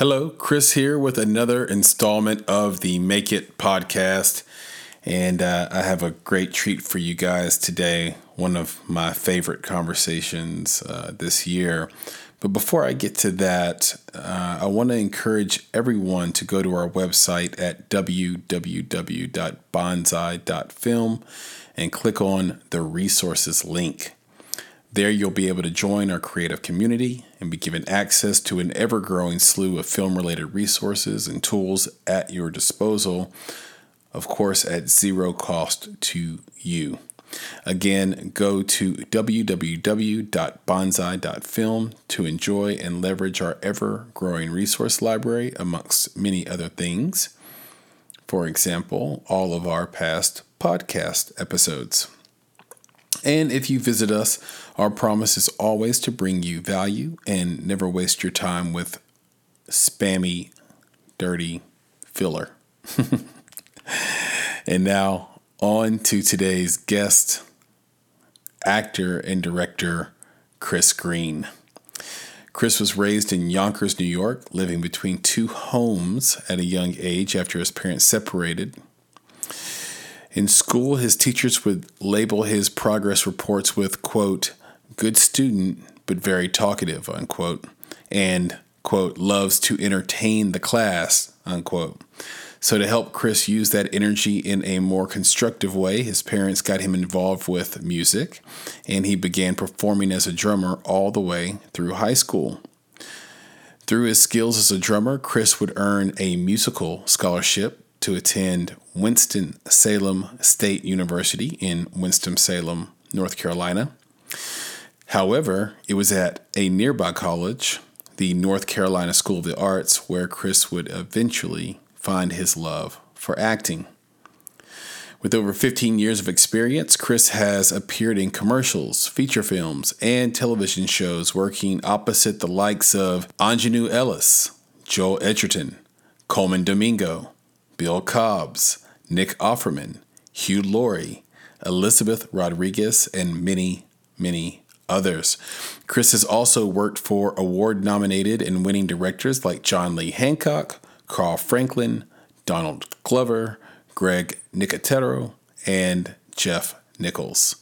Hello, Chris here with another installment of the Make It podcast. And uh, I have a great treat for you guys today. One of my favorite conversations uh, this year. But before I get to that, uh, I want to encourage everyone to go to our website at www.bonsai.film and click on the resources link. There, you'll be able to join our creative community and be given access to an ever growing slew of film related resources and tools at your disposal, of course, at zero cost to you. Again, go to www.bonsai.film to enjoy and leverage our ever growing resource library, amongst many other things. For example, all of our past podcast episodes. And if you visit us, our promise is always to bring you value and never waste your time with spammy, dirty filler. and now, on to today's guest, actor and director Chris Green. Chris was raised in Yonkers, New York, living between two homes at a young age after his parents separated. In school, his teachers would label his progress reports with, quote, good student, but very talkative, unquote, and, quote, loves to entertain the class, unquote. So, to help Chris use that energy in a more constructive way, his parents got him involved with music, and he began performing as a drummer all the way through high school. Through his skills as a drummer, Chris would earn a musical scholarship to attend Winston-Salem State University in Winston-Salem, North Carolina. However, it was at a nearby college, the North Carolina School of the Arts, where Chris would eventually find his love for acting. With over 15 years of experience, Chris has appeared in commercials, feature films, and television shows, working opposite the likes of Aunjanue Ellis, Joel Edgerton, Colman Domingo, Bill Cobbs, Nick Offerman, Hugh Laurie, Elizabeth Rodriguez, and many, many others. Chris has also worked for award nominated and winning directors like John Lee Hancock, Carl Franklin, Donald Glover, Greg Nicotero, and Jeff Nichols.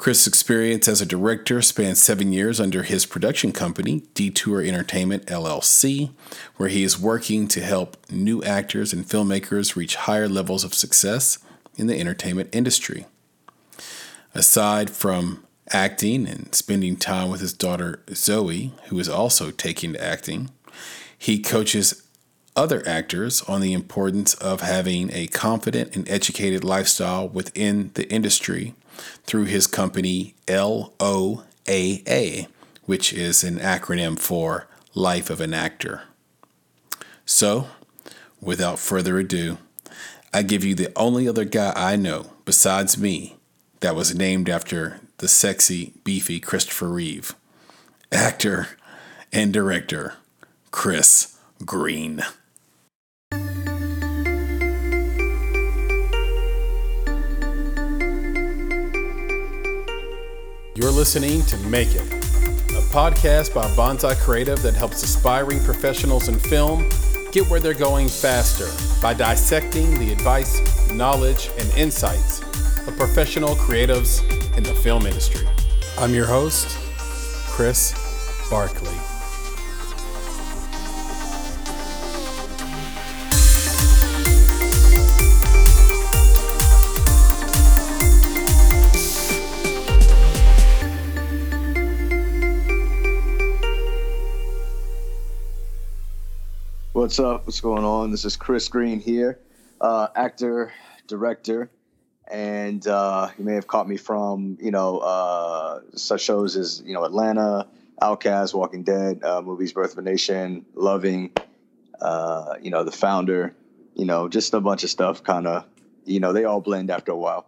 Chris' experience as a director spans seven years under his production company, Detour Entertainment LLC, where he is working to help new actors and filmmakers reach higher levels of success in the entertainment industry. Aside from acting and spending time with his daughter Zoe, who is also taking to acting. He coaches other actors on the importance of having a confident and educated lifestyle within the industry through his company LOAA, which is an acronym for Life of an Actor. So, without further ado, I give you the only other guy I know besides me that was named after the sexy, beefy Christopher Reeve. Actor and director Chris Green. You're listening to Make It, a podcast by Bonsai Creative that helps aspiring professionals in film get where they're going faster by dissecting the advice, knowledge, and insights of professional creatives in the film industry. I'm your host, Chris Barkley. What's up? What's going on? This is Chris Green here, uh, actor, director, and uh, you may have caught me from you know uh, such shows as you know Atlanta, Outcast, Walking Dead, uh, movies Birth of a Nation, Loving, uh, you know The Founder, you know just a bunch of stuff. Kind of you know they all blend after a while,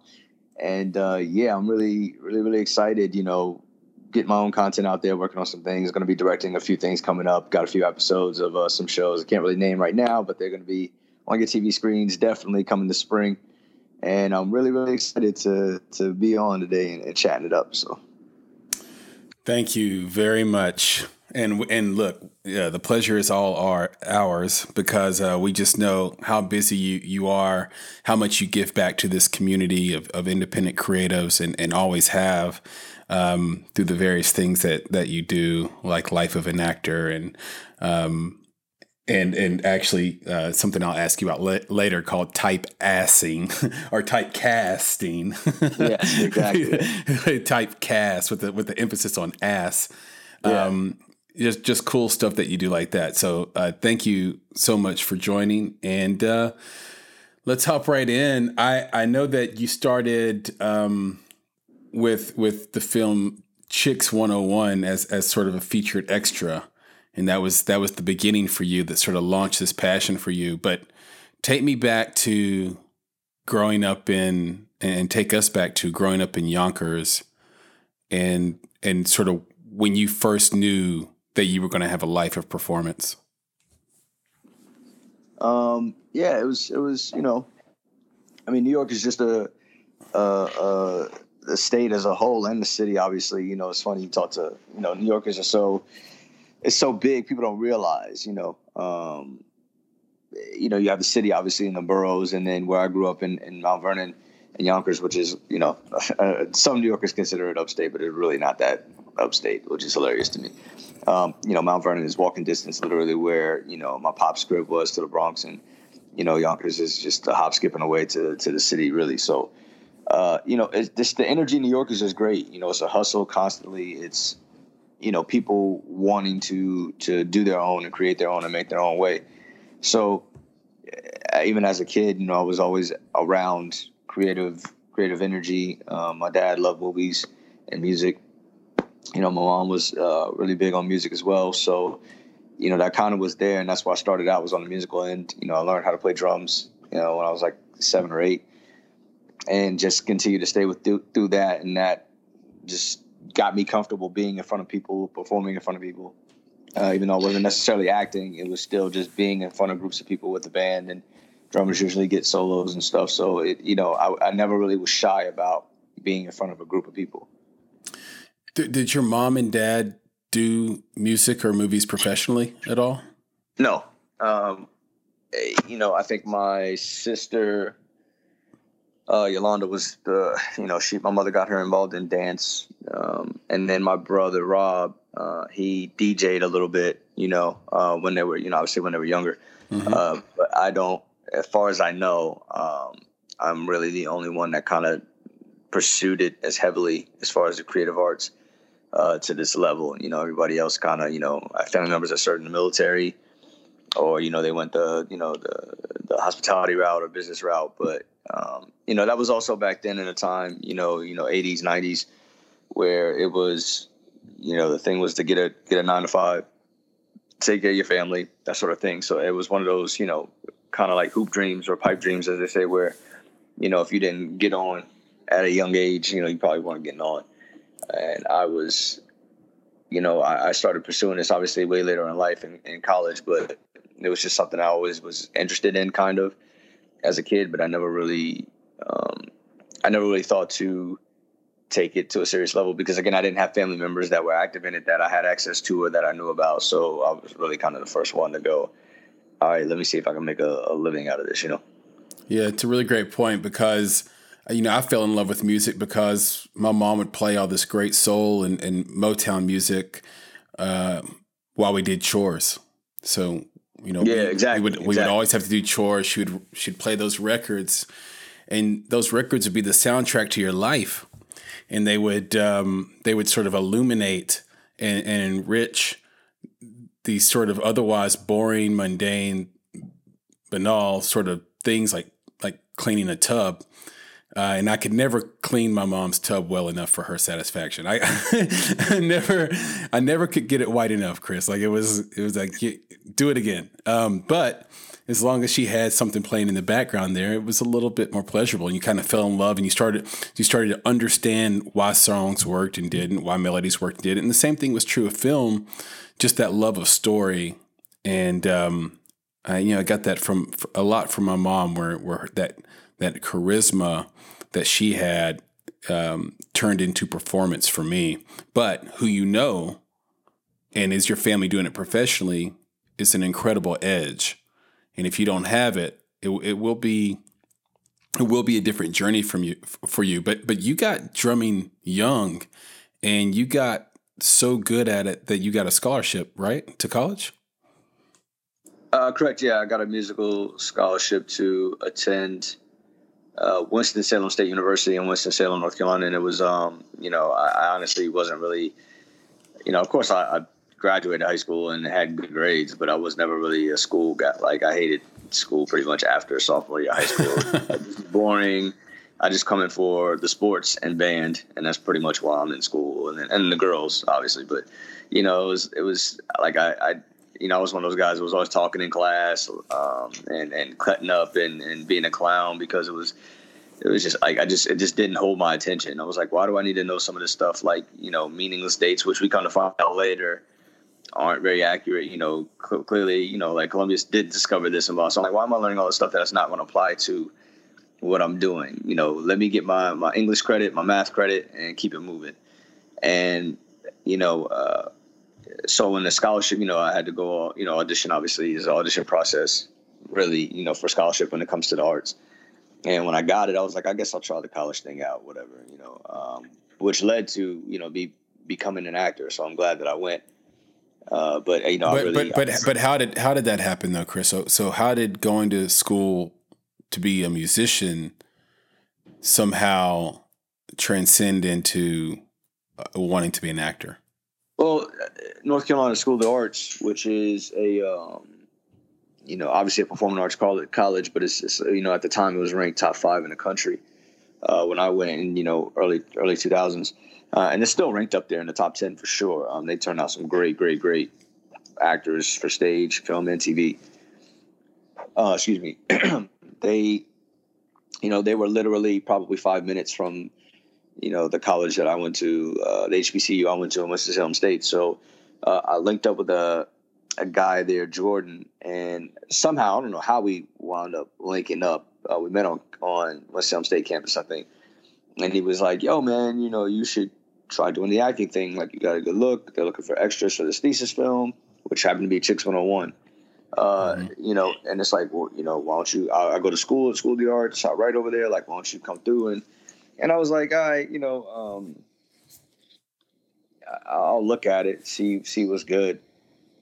and uh, yeah, I'm really really really excited. You know, get my own content out there, working on some things. Going to be directing a few things coming up. Got a few episodes of uh, some shows I can't really name right now, but they're going to be on your TV screens definitely coming this spring and I'm really really excited to to be on today and, and chatting it up. So, thank you very much. And and look, yeah, the pleasure is all our ours because uh, we just know how busy you, you are, how much you give back to this community of, of independent creatives, and, and always have um, through the various things that that you do, like Life of an Actor and um, and and actually uh, something I'll ask you about la- later called type assing or type casting. yes, exactly. type cast with the with the emphasis on ass. Yeah. Um, just just cool stuff that you do like that. So uh, thank you so much for joining, and uh, let's hop right in. I I know that you started um, with with the film Chicks 101 as as sort of a featured extra and that was that was the beginning for you that sort of launched this passion for you. But take me back to growing up in and take us back to growing up in Yonkers and and sort of when you first knew that you were going to have a life of performance. Um yeah it was it was you know i mean new york is just a a, a the state as a whole and the city obviously you know it's funny you talk to you know new yorkers are so it's so big people don't realize you know um, you know you have the city obviously in the boroughs and then where i grew up in, in mount vernon and yonkers which is you know some new yorkers consider it upstate but it's really not that upstate which is hilarious to me um, you know mount vernon is walking distance literally where you know my pop's crib was to the bronx and you know yonkers is just a hop skipping away to, to the city really so uh, you know, it's, this, the energy in New York is just great. You know, it's a hustle constantly. It's you know people wanting to to do their own and create their own and make their own way. So uh, even as a kid you know i was always around creative creative energy. Um, my dad loved movies and music. You know my mom was uh, really big on music as well. So you know that kind of was there and that's why i started out was on the musical end. You know i learned how to play drums you know when i was like seven or eight. And just continue to stay with through, through that and that just got me comfortable being in front of people, performing in front of people. Uh, even though I wasn't necessarily acting, it was still just being in front of groups of people with the band. And drummers usually get solos and stuff. So it, you know, I, I never really was shy about being in front of a group of people. Did, did your mom and dad do music or movies professionally at all? No. Um, eh, you know, I think my sister uh, Yolanda was the, you know, she, my mother got her involved in dance. Um, and then my brother, Rob, uh, he DJ'd a little bit, you know, uh, when they were, you know, obviously when they were younger. Mm-hmm. Uh, but I don't, as far as I know, um, I'm really the only one that kind of pursued it as heavily as far as the creative arts uh, to this level. You know, everybody else kind of, you know, family members that served in the military or, you know, they went the, you know, the, the hospitality route or business route. But, um, you know, that was also back then in a time, you know, you know, 80s, 90s, where it was, you know, the thing was to get a get a nine to five, take care of your family, that sort of thing. So it was one of those, you know, kind of like hoop dreams or pipe dreams, as they say, where, you know, if you didn't get on at a young age, you know, you probably weren't getting on. And I was, you know, I, I started pursuing this obviously way later in life in, in college, but it was just something I always was interested in, kind of as a kid, but I never really, um, I never really thought to take it to a serious level because again, I didn't have family members that were active in it that I had access to or that I knew about. So I was really kind of the first one to go. All right, let me see if I can make a, a living out of this. You know. Yeah, it's a really great point because you know I fell in love with music because my mom would play all this great soul and, and Motown music uh, while we did chores. So you know, yeah, we, exactly. We would, exactly. we would always have to do chores. She would she'd play those records, and those records would be the soundtrack to your life, and they would um, they would sort of illuminate and, and enrich these sort of otherwise boring, mundane, banal sort of things like like cleaning a tub uh, and I could never clean my mom's tub well enough for her satisfaction. I, I never, I never could get it white enough, Chris. Like it was, it was like do it again. Um, but as long as she had something playing in the background there, it was a little bit more pleasurable. And you kind of fell in love, and you started, you started to understand why songs worked and didn't, why melodies worked and didn't. And the same thing was true of film, just that love of story. And um, I, you know, I got that from a lot from my mom, where where that that charisma that she had um, turned into performance for me. But who you know and is your family doing it professionally is an incredible edge. And if you don't have it, it, it will be it will be a different journey from you for you. But but you got drumming young, and you got so good at it that you got a scholarship, right, to college. Uh, correct. Yeah, I got a musical scholarship to attend uh, Winston Salem State University in Winston Salem, North Carolina, and it was, um, you know, I, I, honestly wasn't really, you know, of course I, I, graduated high school and had good grades, but I was never really a school guy. Like I hated school pretty much after sophomore year high school. boring. I just come in for the sports and band, and that's pretty much why I'm in school, and and the girls obviously. But you know, it was it was like I, I you know, I was one of those guys who was always talking in class um, and and cutting up and, and being a clown because it was it was just like I just it just didn't hold my attention. I was like, why do I need to know some of this stuff like you know meaningless dates, which we kind of find out later aren't very accurate. You know, cl- clearly, you know, like Columbia did discover this and So I'm like, why am I learning all this stuff that's not going to apply to what I'm doing? You know, let me get my my English credit, my math credit, and keep it moving. And you know. Uh, so in the scholarship, you know, I had to go, you know, audition. Obviously, is audition process really, you know, for scholarship when it comes to the arts. And when I got it, I was like, I guess I'll try the college thing out, whatever, you know, um, which led to you know be becoming an actor. So I'm glad that I went. Uh, but you know, but really, but but, but how did how did that happen though, Chris? So so how did going to school to be a musician somehow transcend into uh, wanting to be an actor? Well, North Carolina School of the Arts, which is a, um, you know, obviously a performing arts college, but it's, it's, you know, at the time it was ranked top five in the country uh, when I went in, you know, early early 2000s. Uh, and it's still ranked up there in the top 10 for sure. Um, they turned out some great, great, great actors for stage, film, and TV. Uh, excuse me. they, you know, they were literally probably five minutes from you know, the college that I went to, uh, the HBCU I went to in Winston-Salem State. So uh, I linked up with a, a guy there, Jordan, and somehow, I don't know how we wound up linking up. Uh, we met on, on Winston-Salem State campus, I think. And he was like, yo, man, you know, you should try doing the acting thing. Like, you got a good look. They're looking for extras for this thesis film, which happened to be Chicks 101. Uh, mm-hmm. you know, and it's like, well, you know, why don't you? I, I go to school, at School of the Arts, I right over there. Like, why don't you come through and and I was like, I, right, you know, um, I'll look at it, see see what's good,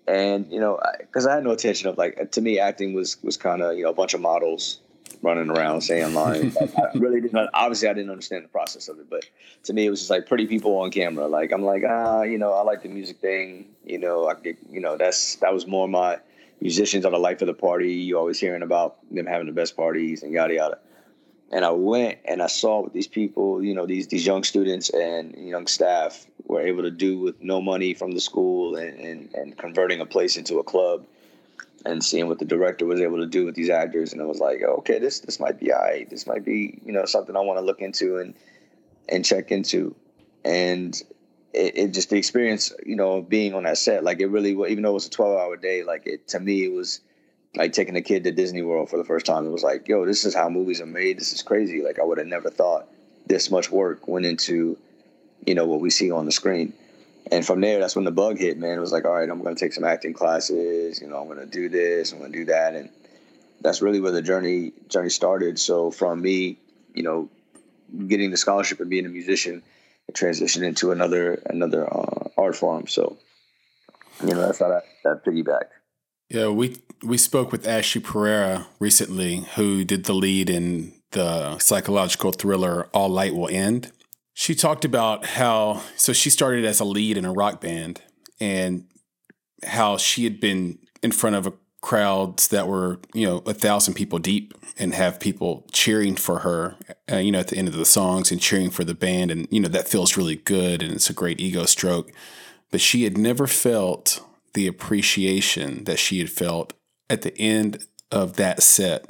and you know, because I, I, had no intention of like to me acting was was kind of you know a bunch of models running around saying lines. I really didn't. Obviously, I didn't understand the process of it, but to me, it was just like pretty people on camera. Like I'm like ah, you know, I like the music thing. You know, I get, you know that's that was more my musicians are the life of the party. You always hearing about them having the best parties and yada yada and I went and I saw what these people, you know, these these young students and young staff were able to do with no money from the school and, and, and converting a place into a club and seeing what the director was able to do with these actors and I was like, okay, this this might be right. This might be, you know, something I want to look into and and check into. And it, it, just the experience, you know, being on that set, like it really, even though it was a 12 hour day, like it, to me, it was, like taking a kid to Disney World for the first time. It was like, yo, this is how movies are made. This is crazy. Like I would have never thought this much work went into, you know, what we see on the screen. And from there, that's when the bug hit, man. It was like, all right, I'm going to take some acting classes. You know, I'm going to do this. I'm going to do that, and that's really where the journey journey started. So from me, you know, getting the scholarship and being a musician, it transitioned into another another uh, art form. So, you know, that's how that that piggybacked. Yeah, we we spoke with Ashley Pereira recently, who did the lead in the psychological thriller All Light Will End. She talked about how so she started as a lead in a rock band and how she had been in front of crowds that were you know a thousand people deep and have people cheering for her uh, you know at the end of the songs and cheering for the band and you know that feels really good and it's a great ego stroke but she had never felt the appreciation that she had felt at the end of that set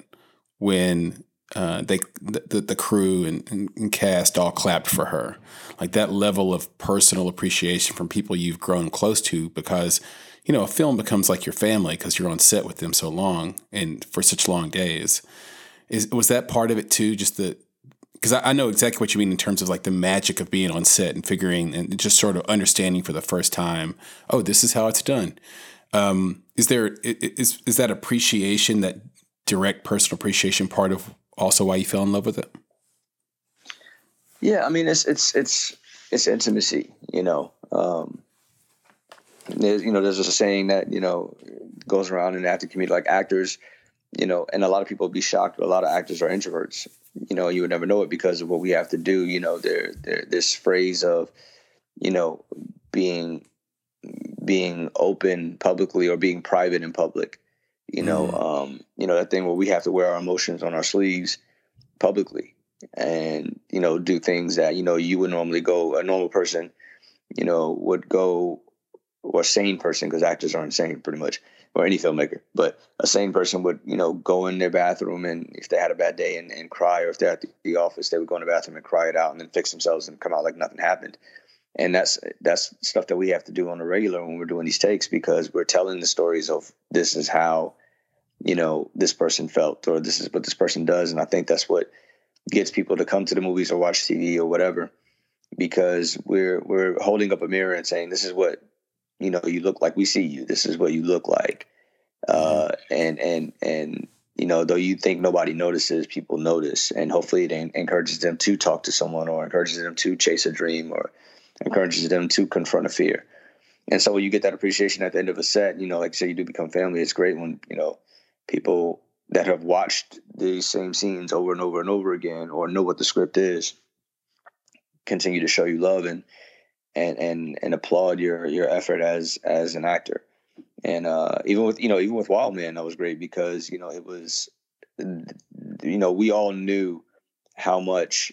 when uh, they the, the crew and, and, cast all clapped for her. Like that level of personal appreciation from people you've grown close to because you know a film becomes like your family because you're on set with them so long and for such long days. Is was that part of it too just the because I, I, know exactly what you mean in terms of like the magic of being on set and figuring and just sort of understanding for the first time. Oh, this is how it's done. Um, is there is is that appreciation, that direct personal appreciation, part of also why you fell in love with it? Yeah, I mean it's it's it's it's intimacy. You know, um, you know, there's a saying that you know goes around in the acting community, like actors, you know, and a lot of people would be shocked. A lot of actors are introverts. You know, you would never know it because of what we have to do. You know, there, there, this phrase of, you know, being being open publicly or being private in public. You know, mm. um, you know that thing where we have to wear our emotions on our sleeves publicly, and you know do things that you know you would normally go a normal person, you know, would go or a sane person because actors are insane pretty much or any filmmaker but a sane person would you know go in their bathroom and if they had a bad day and, and cry or if they're at the office they would go in the bathroom and cry it out and then fix themselves and come out like nothing happened. And that's that's stuff that we have to do on a regular when we're doing these takes because we're telling the stories of this is how you know this person felt or this is what this person does. And i think that's what gets people to come to the movies or watch tv or whatever because we're we're holding up a mirror and saying this is what you know you look like we see you. This is what you look like. Uh, mm-hmm. and and and you know though you think nobody notices people notice. And hopefully it encourages them to talk to someone or encourages them to chase a dream or encourages them to confront a fear. And so when you get that appreciation at the end of a set you know like say you do become family. It's great when you know people that have watched these same scenes over and over and over again or know what the script is continue to show you love and and and and applaud your your effort as as an actor. And uh, even with you know even with Wild Man, that was great because you know it was you know we all knew how much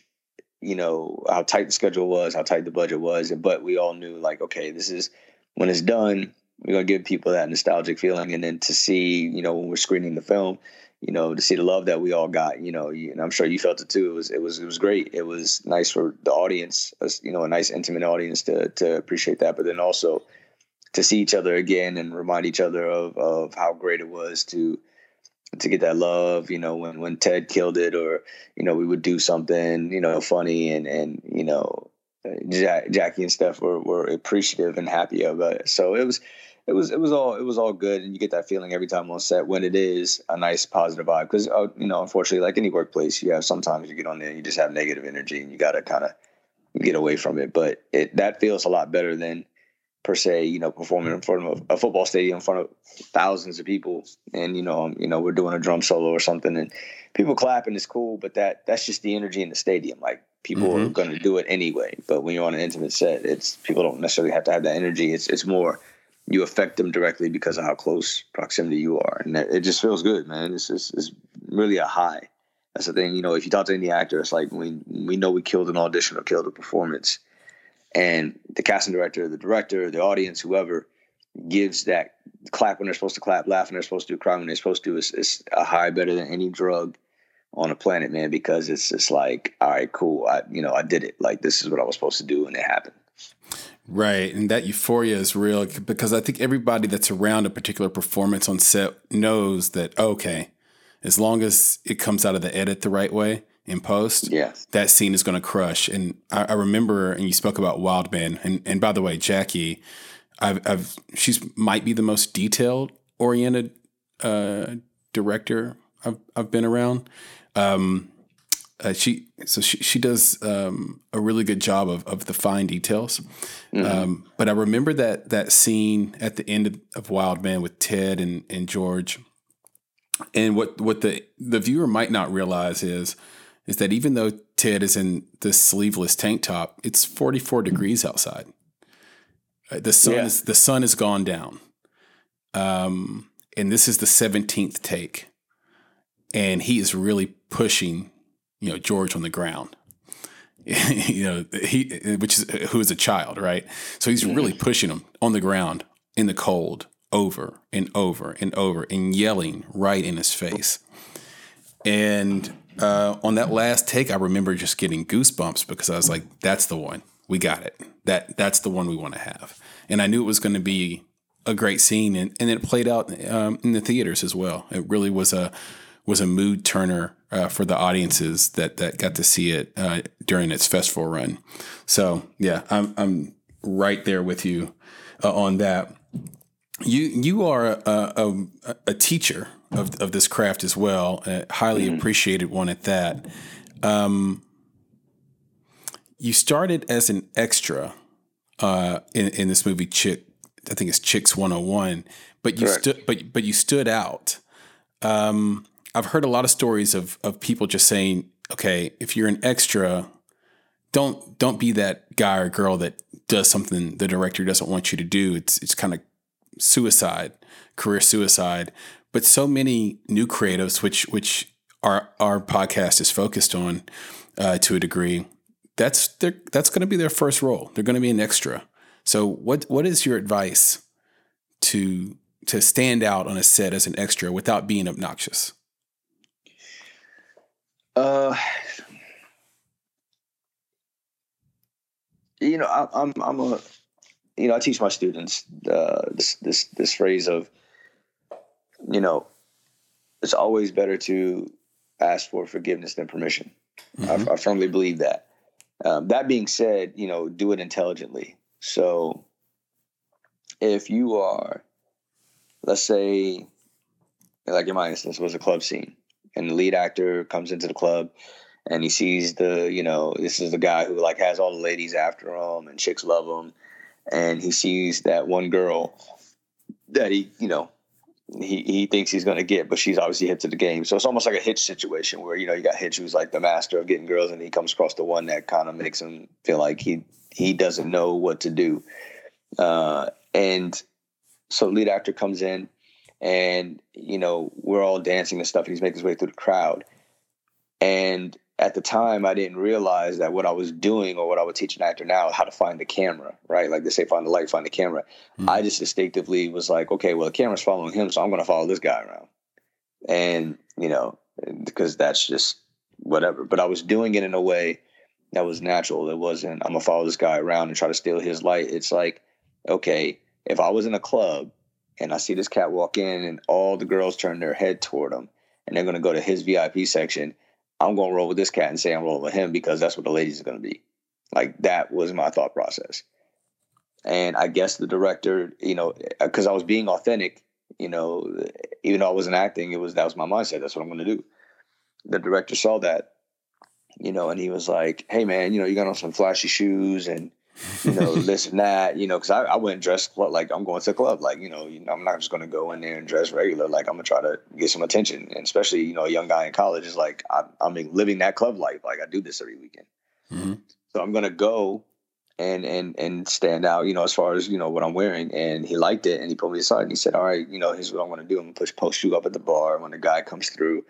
you know how tight the schedule was, how tight the budget was, but we all knew like okay, this is when it's done, we're gonna give people that nostalgic feeling, and then to see you know when we're screening the film, you know, to see the love that we all got, you know, and I'm sure you felt it too. It was, it was, it was great. It was nice for the audience, you know, a nice intimate audience to, to appreciate that, but then also to see each other again and remind each other of, of how great it was to, to get that love, you know, when, when Ted killed it or, you know, we would do something, you know, funny and, and, you know, Jack, Jackie and Steph were, were appreciative and happy about it. So it was, it was it was all it was all good, and you get that feeling every time on set when it is a nice positive vibe. Because uh, you know, unfortunately, like any workplace, you have sometimes you get on there, you just have negative energy, and you got to kind of get away from it. But it that feels a lot better than per se, you know, performing in front of a football stadium in front of thousands of people, and you know, you know, we're doing a drum solo or something, and people clapping is cool, but that that's just the energy in the stadium. Like people mm-hmm. are going to do it anyway. But when you're on an intimate set, it's people don't necessarily have to have that energy. It's it's more you affect them directly because of how close proximity you are, and it just feels good, man. It's just it's really a high. That's the thing, you know. If you talk to any actor, it's like we we know we killed an audition or killed a performance, and the casting director, the director, the audience, whoever gives that clap when they're supposed to clap, laugh when they're supposed to, cry when they're supposed to. It's, it's a high better than any drug on the planet, man. Because it's just like, all right, cool. I you know I did it. Like this is what I was supposed to do, and it happened. Right. And that euphoria is real because I think everybody that's around a particular performance on set knows that, okay, as long as it comes out of the edit the right way in post, yes. that scene is going to crush. And I, I, remember, and you spoke about Wild Man. And, and by the way, Jackie, I've, I've she's might be the most detailed oriented uh, director I've, I've been around. Um, uh, she so she she does um, a really good job of, of the fine details. Mm-hmm. Um, but I remember that that scene at the end of, of, Wild Man with Ted and, and George. And what what the the viewer might not realize is is that even though Ted is in this sleeveless tank top, it's 44 degrees outside. Uh, the sun yeah. is the sun has gone down. Um, and this is the 17th take. And he is really pushing you know George on the ground. you know he which is who is a child, right? So he's really pushing him on the ground in the cold over and over and over and yelling right in his face. And uh, on that last take, I remember just getting goosebumps because I was like, "That's the one. We got it. That that's the one we want to have." And I knew it was going to be a great scene, and, and it played out um, in the theaters as well. It really was a was a mood turner uh, for the audiences that that got to see it uh, during its festival run. So yeah, I'm I'm right there with you uh, on that. You you are a, a, a, teacher of, of this craft as well, a highly mm-hmm. appreciated one at that. Um, you started as an extra uh, in in this movie Chick. I think it's Chicks 101, but you stood but but you stood out. Um, I've heard a lot of stories of of people just saying, okay, if you're an extra, don't don't be that guy or girl that does something the director doesn't want you to do. It's it's kind of suicide, career suicide. But so many new creatives, which which our our podcast is focused on uh, to a degree, that's their that's going to be their first role. They're going to be an extra. So what what is your advice to to stand out on a set as an extra without being obnoxious? Uh, you know, I, I'm I'm a you know I teach my students uh, this this this phrase of you know it's always better to ask for forgiveness than permission. Mm-hmm. I, I firmly believe that. Um, that being said, you know, do it intelligently. So if you are, let's say, like in my instance, was a club scene, and the lead actor comes into the club and he sees the, you know, this is the guy who like has all the ladies after him and chicks love him, and he sees that one girl that he, you know, he, he thinks he's going to get, but she's obviously hit to the game. So it's almost like a Hitch situation where, you know, you got Hitch who's like the master of getting girls and he comes across the one that kind of makes him feel like he, he doesn't know what to do. Uh, and so lead actor comes in and, you know, we're all dancing and stuff and he's making his way through the crowd. And at the time I didn't realize that what I was doing or what I would teach an actor now how to find the camera, right? Like they say, find the light, find the camera. Mm-hmm. I just instinctively was like, okay, well the camera's following him, so I'm going to follow this guy around, and you know, because that's just whatever. But I was doing it in a way that was natural. It wasn't I'm gonna follow this guy around and try to steal his light. It's like, okay, if I was in a club and I see this cat walk in and all the girls turn their head toward him and they're gonna go to his VIP section I'm going to roll with this cat and say I'm rolling with him because that's what the ladies are going to be. Like that was my thought process. And I guess the director, you know, because I was being authentic, you know, even though I wasn't acting, it was that was my mindset. That's what I'm going to do. The director saw that, you know, and he was like, "Hey, man, you know, you got on some flashy shoes and you know, this and that, you know, because I, I went dressed like I'm going to a club. Like, you know, you know, I'm not just going to go in there and dress regular. Like, I'm going to try to get some attention. And especially, you know, a young guy in college is like, I, I'm living that club life. Like, I do this every weekend. Mm-hmm. So I'm going to go and and and stand out, you know, as far as you know what I'm wearing. And he liked it, and he pulled me aside and he said, "All right, you know, here's what I'm going to do. I'm going to push post you up at the bar. When the guy comes through,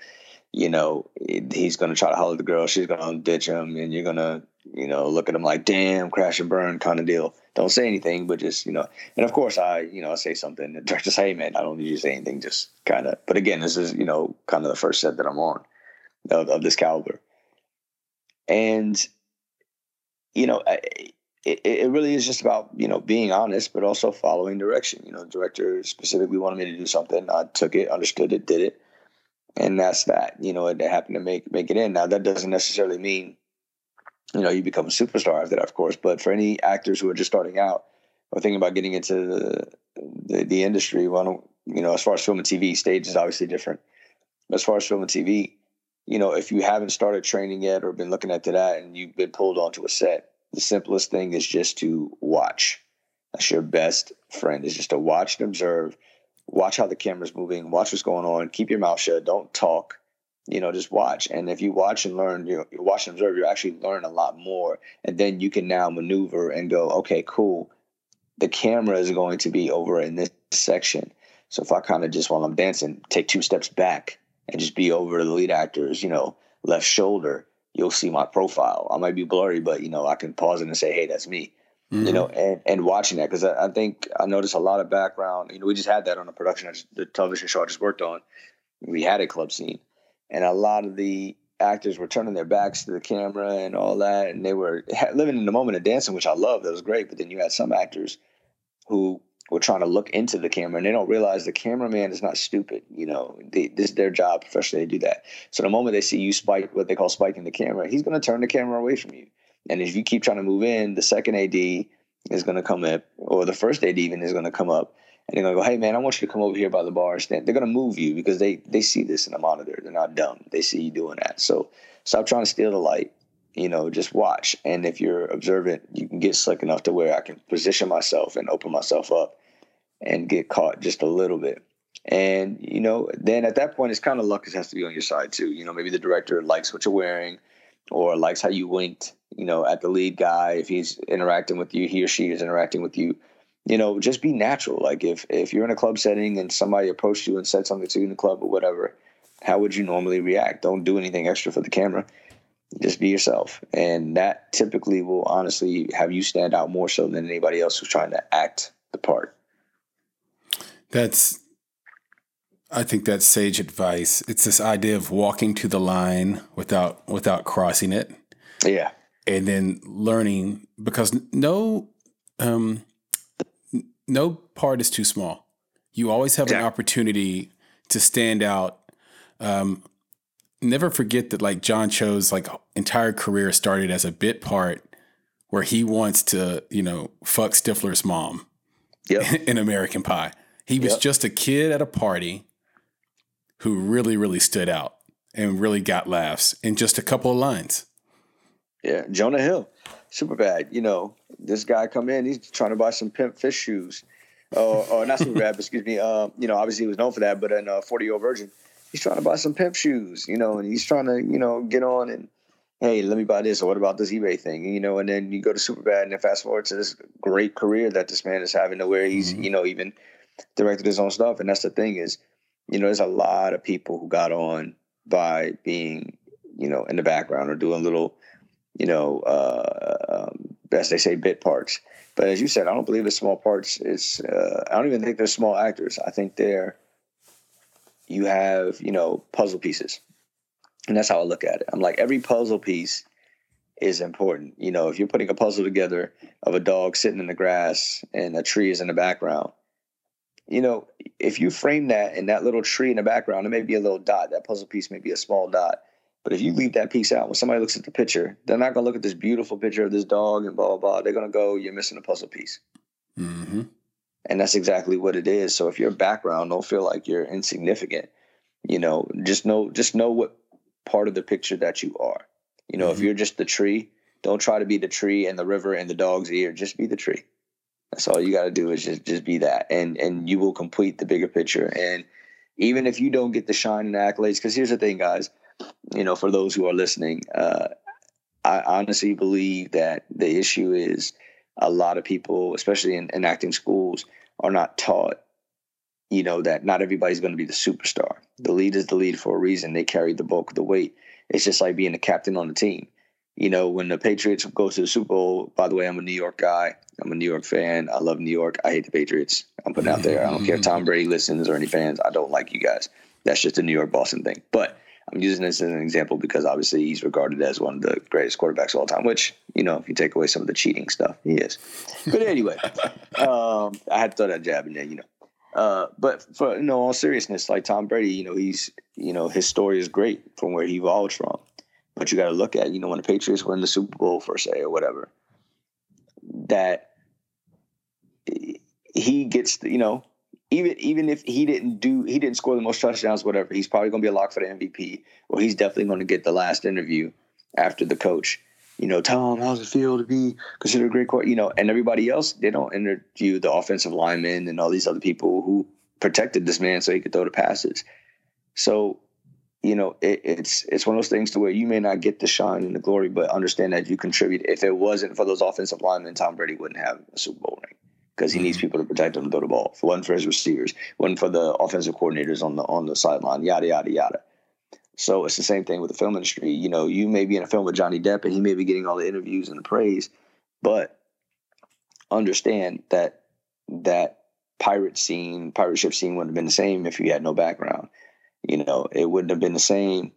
you know, he's going to try to holler at the girl. She's going to ditch him, and you're going to you know, look at them like, damn, crash and burn kind of deal. Don't say anything, but just, you know, and of course I, you know, I say something. Director say, hey man, I don't need you to say anything. Just kind of, but again, this is, you know, kind of the first set that I'm on of, of this caliber. And, you know, it, it really is just about, you know, being honest, but also following direction. You know, director specifically wanted me to do something. I took it, understood it, did it. And that's that, you know, it happened to make, make it in. Now that doesn't necessarily mean you know, you become a superstar after that, of course. But for any actors who are just starting out or thinking about getting into the the, the industry, well, you know, as far as film and TV, stage is obviously different. As far as film and TV, you know, if you haven't started training yet or been looking into that and you've been pulled onto a set, the simplest thing is just to watch. That's your best friend is just to watch and observe, watch how the camera's moving, watch what's going on, keep your mouth shut, don't talk, you know, just watch. And if you watch and learn, you, know, you watch and observe, you actually learn a lot more. And then you can now maneuver and go, okay, cool. The camera is going to be over in this section. So if I kind of just while I'm dancing, take two steps back and just be over the lead actor's, you know, left shoulder, you'll see my profile. I might be blurry, but you know, I can pause it and say, hey, that's me. Mm-hmm. You know, and, and watching that because I, I, think I noticed a lot of background. You know, we just had that on a production, the television show I just worked on. We had a club scene, and a lot of the actors were turning their backs to the camera and all that, and they were living in the moment of dancing, which I love. That was great. But then you had some actors who were trying to look into the camera and they don't realize the cameraman is not stupid. You know, they, this is their job professionally. They do that. So the moment they see you spike what they call spiking the camera, he's going to turn the camera away from you. And if you keep trying to move in, the second AD is going to come up, or the first AD even is going to come up, and they're to go, "Hey man, I want you to come over here by the bar." And stand. They're to move you because they they see this in the monitor. They're not dumb. They see you doing that. So stop trying to steal the light. You know, just watch. And if you're observant, you can get slick enough to where I can position myself and open myself up and get caught just a little bit. And you know, then at that point, it's kind of luck that has to be on your side too. You know, maybe the director likes what you're wearing, or likes how you winked. You know, at the lead guy, if he's interacting with you, he or she is interacting with you. You know, just be natural. Like if if you're in a club setting and somebody approached you and said something to you in the club or whatever, how would you normally react? Don't do anything extra for the camera. Just be yourself, and that typically will honestly have you stand out more so than anybody else who's trying to act the part. That's, I think that's sage advice. It's this idea of walking to the line without without crossing it. Yeah, and then learning because no, um, no part is too small. You always have an opportunity to stand out. Um, never forget that like John Cho's like entire career started as a bit part where he wants to, you know, fuck Stifler's mom yep. in American Pie. He was yep. just a kid at a party who really, really stood out and really got laughs in just a couple of lines. Yeah, Jonah Hill, super bad. You know, this guy come in, he's trying to buy some pimp fish shoes. Uh, or not Superbad, but excuse me. Uh, you know, obviously he was known for that, but in a 40 year old virgin, he's trying to buy some pimp shoes, you know, and he's trying to, you know, get on and, hey, let me buy this, or what about this eBay thing, you know, and then you go to Superbad and then fast forward to this great career that this man is having to where he's, mm-hmm. you know, even directed his own stuff. And that's the thing is, you know, there's a lot of people who got on by being, you know, in the background or doing little, you know, uh, um, as they say, bit parts. But as you said, I don't believe it's small parts. It's uh, I don't even think they're small actors. I think they're you have you know puzzle pieces, and that's how I look at it. I'm like every puzzle piece is important. You know, if you're putting a puzzle together of a dog sitting in the grass and a tree is in the background, you know, if you frame that and that little tree in the background, it may be a little dot. That puzzle piece may be a small dot. But if you leave that piece out, when somebody looks at the picture, they're not going to look at this beautiful picture of this dog and blah, blah, blah. They're going to go, you're missing a puzzle piece. Mm-hmm. And that's exactly what it is. So if your background don't feel like you're insignificant, you know, just know, just know what part of the picture that you are. You know, mm-hmm. if you're just the tree, don't try to be the tree and the river and the dog's ear. Just be the tree. That's all you got to do is just just be that, and and you will complete the bigger picture. And even if you don't get the shine and accolades, because here's the thing, guys, you know, for those who are listening, uh, I honestly believe that the issue is a lot of people, especially in, in acting schools, are not taught you know that not everybody's going to be the superstar. The lead is the lead for a reason. They carry the bulk of the weight. It's just like being a captain on the team you know, when the Patriots go to the Super Bowl, by the way, I'm a New York guy. I'm a New York fan. I love New York. I hate the Patriots. I'm putting out there. I don't care if Tom Brady listens or any fans. I don't like you guys. That's just a New York Boston thing. But I'm using this as an example because obviously he's regarded as one of the greatest quarterbacks of all time, which, you know, if you take away some of the cheating stuff, he is. But anyway, um, I had to throw that jab in there, you know. Uh, but for you know, all seriousness, like Tom Brady, you know, he's you know, his story is great from where he evolved from. But you got to look at, you know, when the Patriots win the Super Bowl, for say, or whatever, that he gets, the, you know, even even if he didn't do, he didn't score the most touchdowns, whatever, he's probably going to be a lock for the MVP, or he's definitely going to get the last interview after the coach. You know, Tom, how's it feel to be considered a great coach? You know, and everybody else, they don't interview the offensive linemen and all these other people who protected this man so he could throw the passes. So you know, it, it's it's one of those things to where you may not get the shine and the glory, but understand that you contribute. If it wasn't for those offensive linemen, Tom Brady wouldn't have a Super Bowl ring because he mm-hmm. needs people to protect him and throw the ball. It wasn't for his receivers, wasn't for the offensive coordinators on the on the sideline, yada yada yada. So it's the same thing with the film industry. You know, you may be in a film with Johnny Depp and he may be getting all the interviews and the praise, but understand that that pirate scene, pirate ship scene wouldn't have been the same if you had no background. You know, it wouldn't have been the same,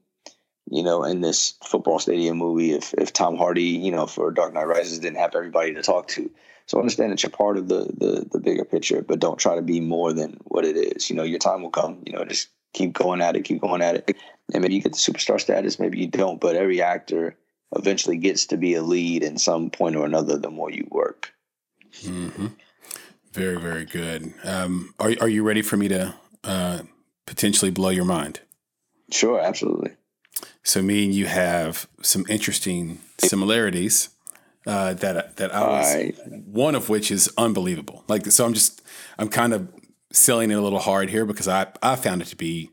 you know, in this football stadium movie if, if Tom Hardy, you know, for Dark Knight Rises didn't have everybody to talk to. So understand that you're part of the, the the bigger picture, but don't try to be more than what it is. You know, your time will come. You know, just keep going at it, keep going at it, and maybe you get the superstar status, maybe you don't. But every actor eventually gets to be a lead in some point or another. The more you work. Mm-hmm. Very, very good. Um, are are you ready for me to uh, potentially blow your mind? Sure, absolutely. So me and you have some interesting similarities uh, that that I was right. one of which is unbelievable. Like so, I'm just I'm kind of selling it a little hard here because I I found it to be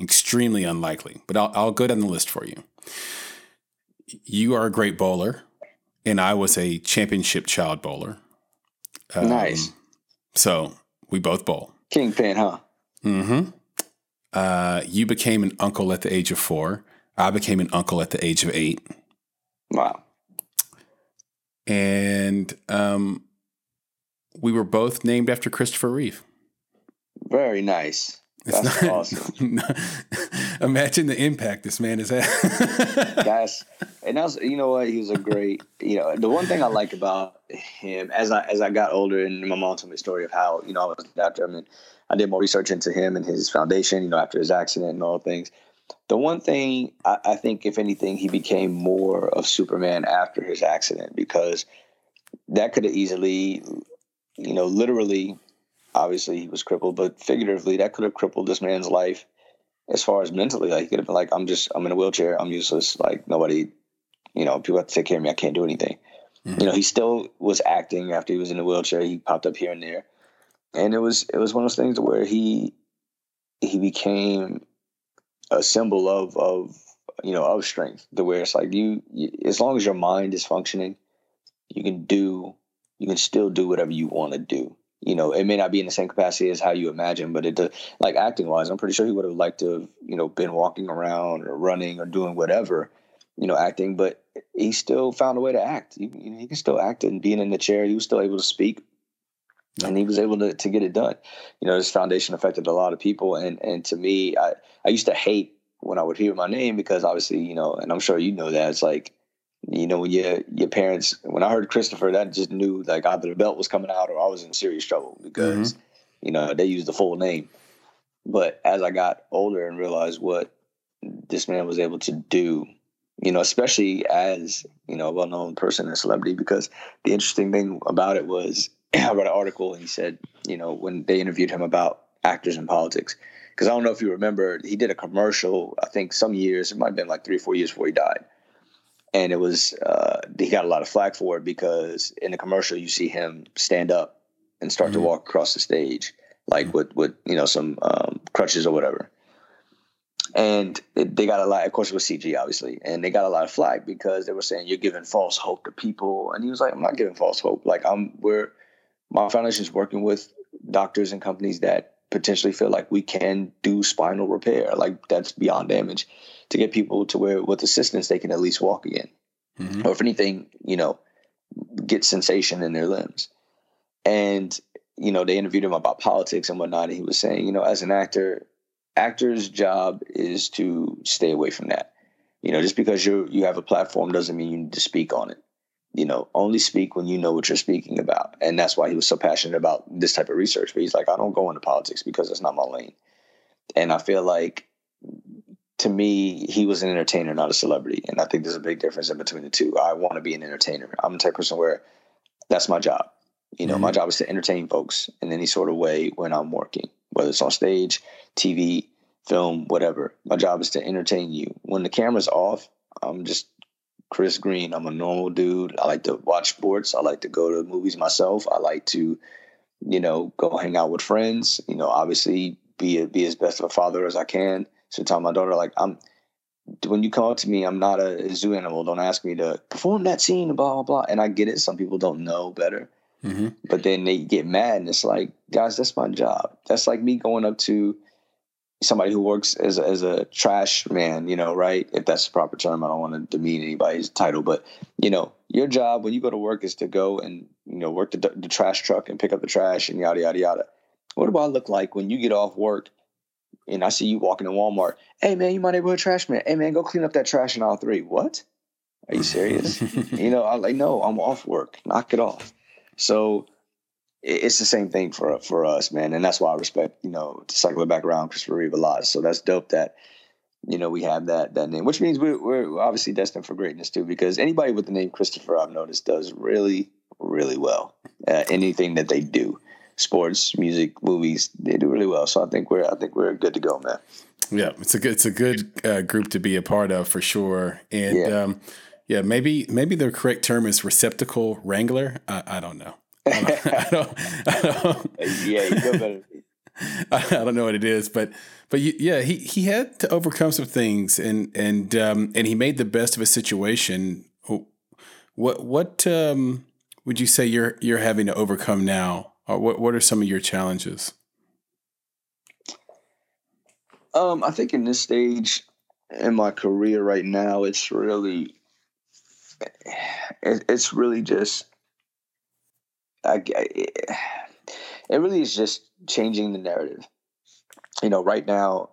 extremely unlikely. But I'll I'll go down the list for you. You are a great bowler, and I was a championship child bowler. Um, nice. So we both bowl. Kingpin, huh? Mm-hmm. Uh, you became an uncle at the age of four. I became an uncle at the age of eight. Wow and um, we were both named after Christopher Reeve. Very nice. That's not, awesome. imagine the impact this man has had. That's and that's you know what he was a great you know the one thing I like about him as I as I got older and my mom told me a story of how you know I was after him and I did more research into him and his foundation you know after his accident and all things the one thing I, I, think, if anything, he became more of Superman after his accident because that could have easily, you know, literally, obviously he was crippled, but figuratively, that could have crippled this man's life as far as mentally. Like, he could have been like, I'm just, I'm in a wheelchair, I'm useless. Like, nobody, you know, people have to take care of me, I can't do anything. Mm-hmm. You know, he still was acting after he was in the wheelchair. He popped up here and there. And it was it was one of those things where he he became a symbol of of you know of strength the where it's like you, you, as long as your mind is functioning you can do you can still do whatever you want to do. You know it may not be in the same capacity as how you imagine but it does, like acting wise i'm pretty sure he would have liked to have you know been walking around or running or doing whatever you know acting but he still found a way to act. He, he can still act and being in the chair he was still able to speak and he was able to, to get it done. You know, his foundation affected a lot of people. And, and to me, I, I used to hate when I would hear my name because obviously, you know, and I'm sure you know that it's like, you know, when your, your parents, when I heard Christopher, that just knew like either the belt was coming out or I was in serious trouble because, mm-hmm. you know, they used the full name. But as I got older and realized what this man was able to do, you know, especially as, you know, a well known person and celebrity, because the interesting thing about it was I read an article and he said, you know, when they interviewed him about actors in politics, because I don't know if you remember, he did a commercial. I think some years, it might have been like three or four years before he died, and it was uh, he got a lot of flack for it because in the commercial you see him stand up and start mm-hmm. to walk across the stage like mm-hmm. with with you know some um, crutches or whatever. And they got a lot, of course, it was CG, obviously, and they got a lot of flack because they were saying you're giving false hope to people. And he was like, I'm not giving false hope. Like I'm, we're my foundation is working with doctors and companies that potentially feel like we can do spinal repair, like that's beyond damage, to get people to where with assistance they can at least walk again, mm-hmm. or if anything, you know, get sensation in their limbs. And you know, they interviewed him about politics and whatnot, and he was saying, you know, as an actor, actor's job is to stay away from that. You know, just because you you have a platform doesn't mean you need to speak on it you know, only speak when you know what you're speaking about. And that's why he was so passionate about this type of research. But he's like, I don't go into politics because that's not my lane. And I feel like to me, he was an entertainer, not a celebrity. And I think there's a big difference in between the two. I want to be an entertainer. I'm the type of person where that's my job. You know, mm-hmm. my job is to entertain folks in any sort of way when I'm working, whether it's on stage, TV, film, whatever. My job is to entertain you. When the camera's off, I'm just Chris Green. I'm a normal dude. I like to watch sports. I like to go to movies myself. I like to, you know, go hang out with friends. You know, obviously be a, be as best of a father as I can. So tell my daughter like I'm. When you come up to me, I'm not a zoo animal. Don't ask me to perform that scene, blah blah blah. And I get it. Some people don't know better, mm-hmm. but then they get mad, and it's like, guys, that's my job. That's like me going up to somebody who works as a, as a trash man, you know, right? If that's the proper term, I don't want to demean anybody's title, but you know, your job when you go to work is to go and you know work the, the trash truck and pick up the trash and yada yada yada. What do I look like when you get off work and I see you walking in Walmart? Hey man, you my neighborhood trash man. Hey man, go clean up that trash in aisle three. What? Are you serious? you know, I'm like, no, I'm off work. Knock it off. So it's the same thing for for us, man, and that's why I respect you know to cycle it back around Christopher Reeve a lot. So that's dope that you know we have that that name, which means we're, we're obviously destined for greatness too. Because anybody with the name Christopher, I've noticed, does really really well at anything that they do, sports, music, movies, they do really well. So I think we're I think we're good to go, man. Yeah, it's a good it's a good uh, group to be a part of for sure, and yeah. Um, yeah, maybe maybe the correct term is receptacle wrangler. I, I don't know. I don't, I don't, yeah, you better. I don't know what it is, but but yeah, he he had to overcome some things, and and um, and he made the best of a situation. What what um, would you say you're you're having to overcome now? Or what what are some of your challenges? Um, I think in this stage in my career right now, it's really it's really just I, it really is just changing the narrative. You know, right now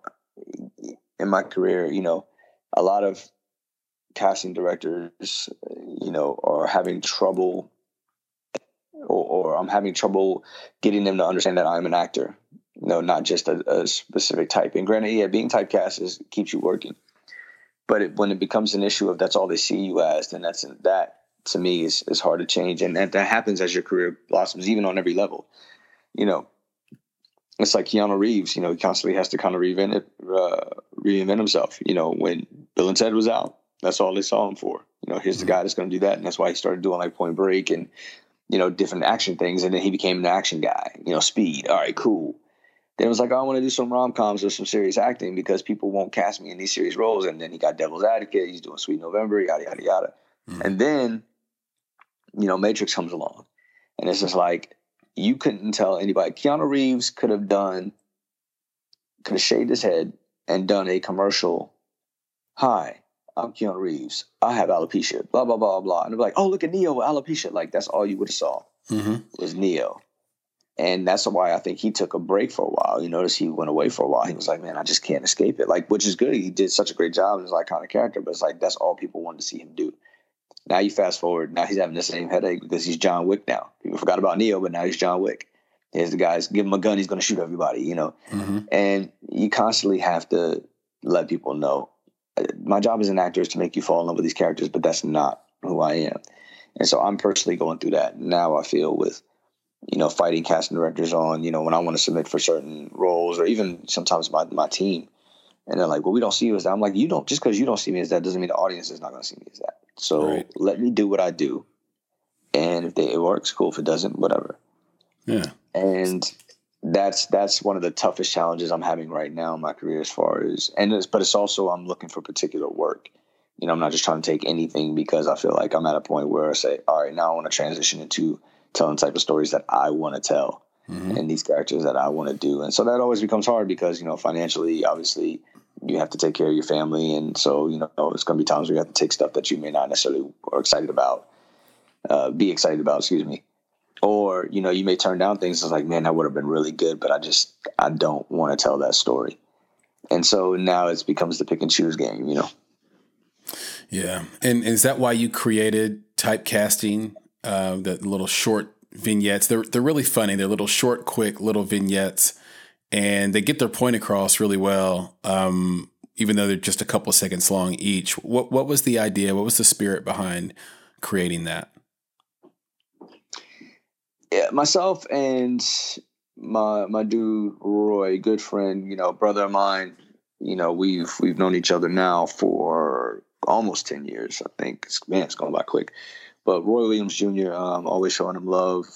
in my career, you know, a lot of casting directors, you know, are having trouble or, or, I'm having trouble getting them to understand that I'm an actor, you know, not just a, a specific type. And granted, yeah, being typecast is keeps you working. But it, when it becomes an issue of that's all they see you as, then that's that to me is, is hard to change. And, and that happens as your career blossoms, even on every level. You know, it's like Keanu Reeves, you know, he constantly has to kind of reinvent it, uh, reinvent himself. You know, when Bill and Ted was out, that's all they saw him for. You know, here's the mm-hmm. guy that's going to do that. And that's why he started doing like Point Break and, you know, different action things. And then he became an action guy, you know, speed. All right, cool. Then it was like, oh, I want to do some rom coms or some serious acting because people won't cast me in these serious roles. And then he got Devil's Advocate. He's doing Sweet November, yada, yada, yada. Mm-hmm. And then you know, Matrix comes along. And it's just like, you couldn't tell anybody. Keanu Reeves could have done, could have shaved his head and done a commercial. Hi, I'm Keanu Reeves. I have alopecia, blah, blah, blah, blah. And they're like, oh, look at Neo with alopecia. Like, that's all you would have saw mm-hmm. was Neo. And that's why I think he took a break for a while. You notice he went away for a while. He was like, man, I just can't escape it. Like, which is good. He did such a great job as kind of character, but it's like, that's all people wanted to see him do. Now you fast forward. Now he's having the same headache because he's John Wick now. People forgot about Neo, but now he's John Wick. Here's the guys. Give him a gun. He's going to shoot everybody. You know. Mm-hmm. And you constantly have to let people know. Uh, my job as an actor is to make you fall in love with these characters, but that's not who I am. And so I'm personally going through that now. I feel with you know fighting casting directors on you know when I want to submit for certain roles or even sometimes my my team. And they're like, well, we don't see you as that. I'm like, you don't, just because you don't see me as that doesn't mean the audience is not going to see me as that. So right. let me do what I do. And if they, it works, cool. If it doesn't, whatever. Yeah. And that's that's one of the toughest challenges I'm having right now in my career as far as and it's, but it's also I'm looking for particular work. You know, I'm not just trying to take anything because I feel like I'm at a point where I say, all right, now I want to transition into telling type of stories that I want to tell mm-hmm. and these characters that I want to do. And so that always becomes hard because, you know, financially, obviously, you have to take care of your family, and so you know it's going to be times where you have to take stuff that you may not necessarily are excited about, uh, be excited about. Excuse me, or you know you may turn down things. It's like, man, that would have been really good, but I just I don't want to tell that story, and so now it becomes the pick and choose game. You know. Yeah, and is that why you created typecasting? Uh, the little short vignettes. They're they're really funny. They're little short, quick little vignettes and they get their point across really well, um, even though they're just a couple seconds long each. What what was the idea? What was the spirit behind creating that? Yeah, myself and my my dude Roy, good friend, you know, brother of mine. You know, we've we've known each other now for almost ten years. I think. Man, it's going by quick. But Roy Williams Jr. Um, always showing him love.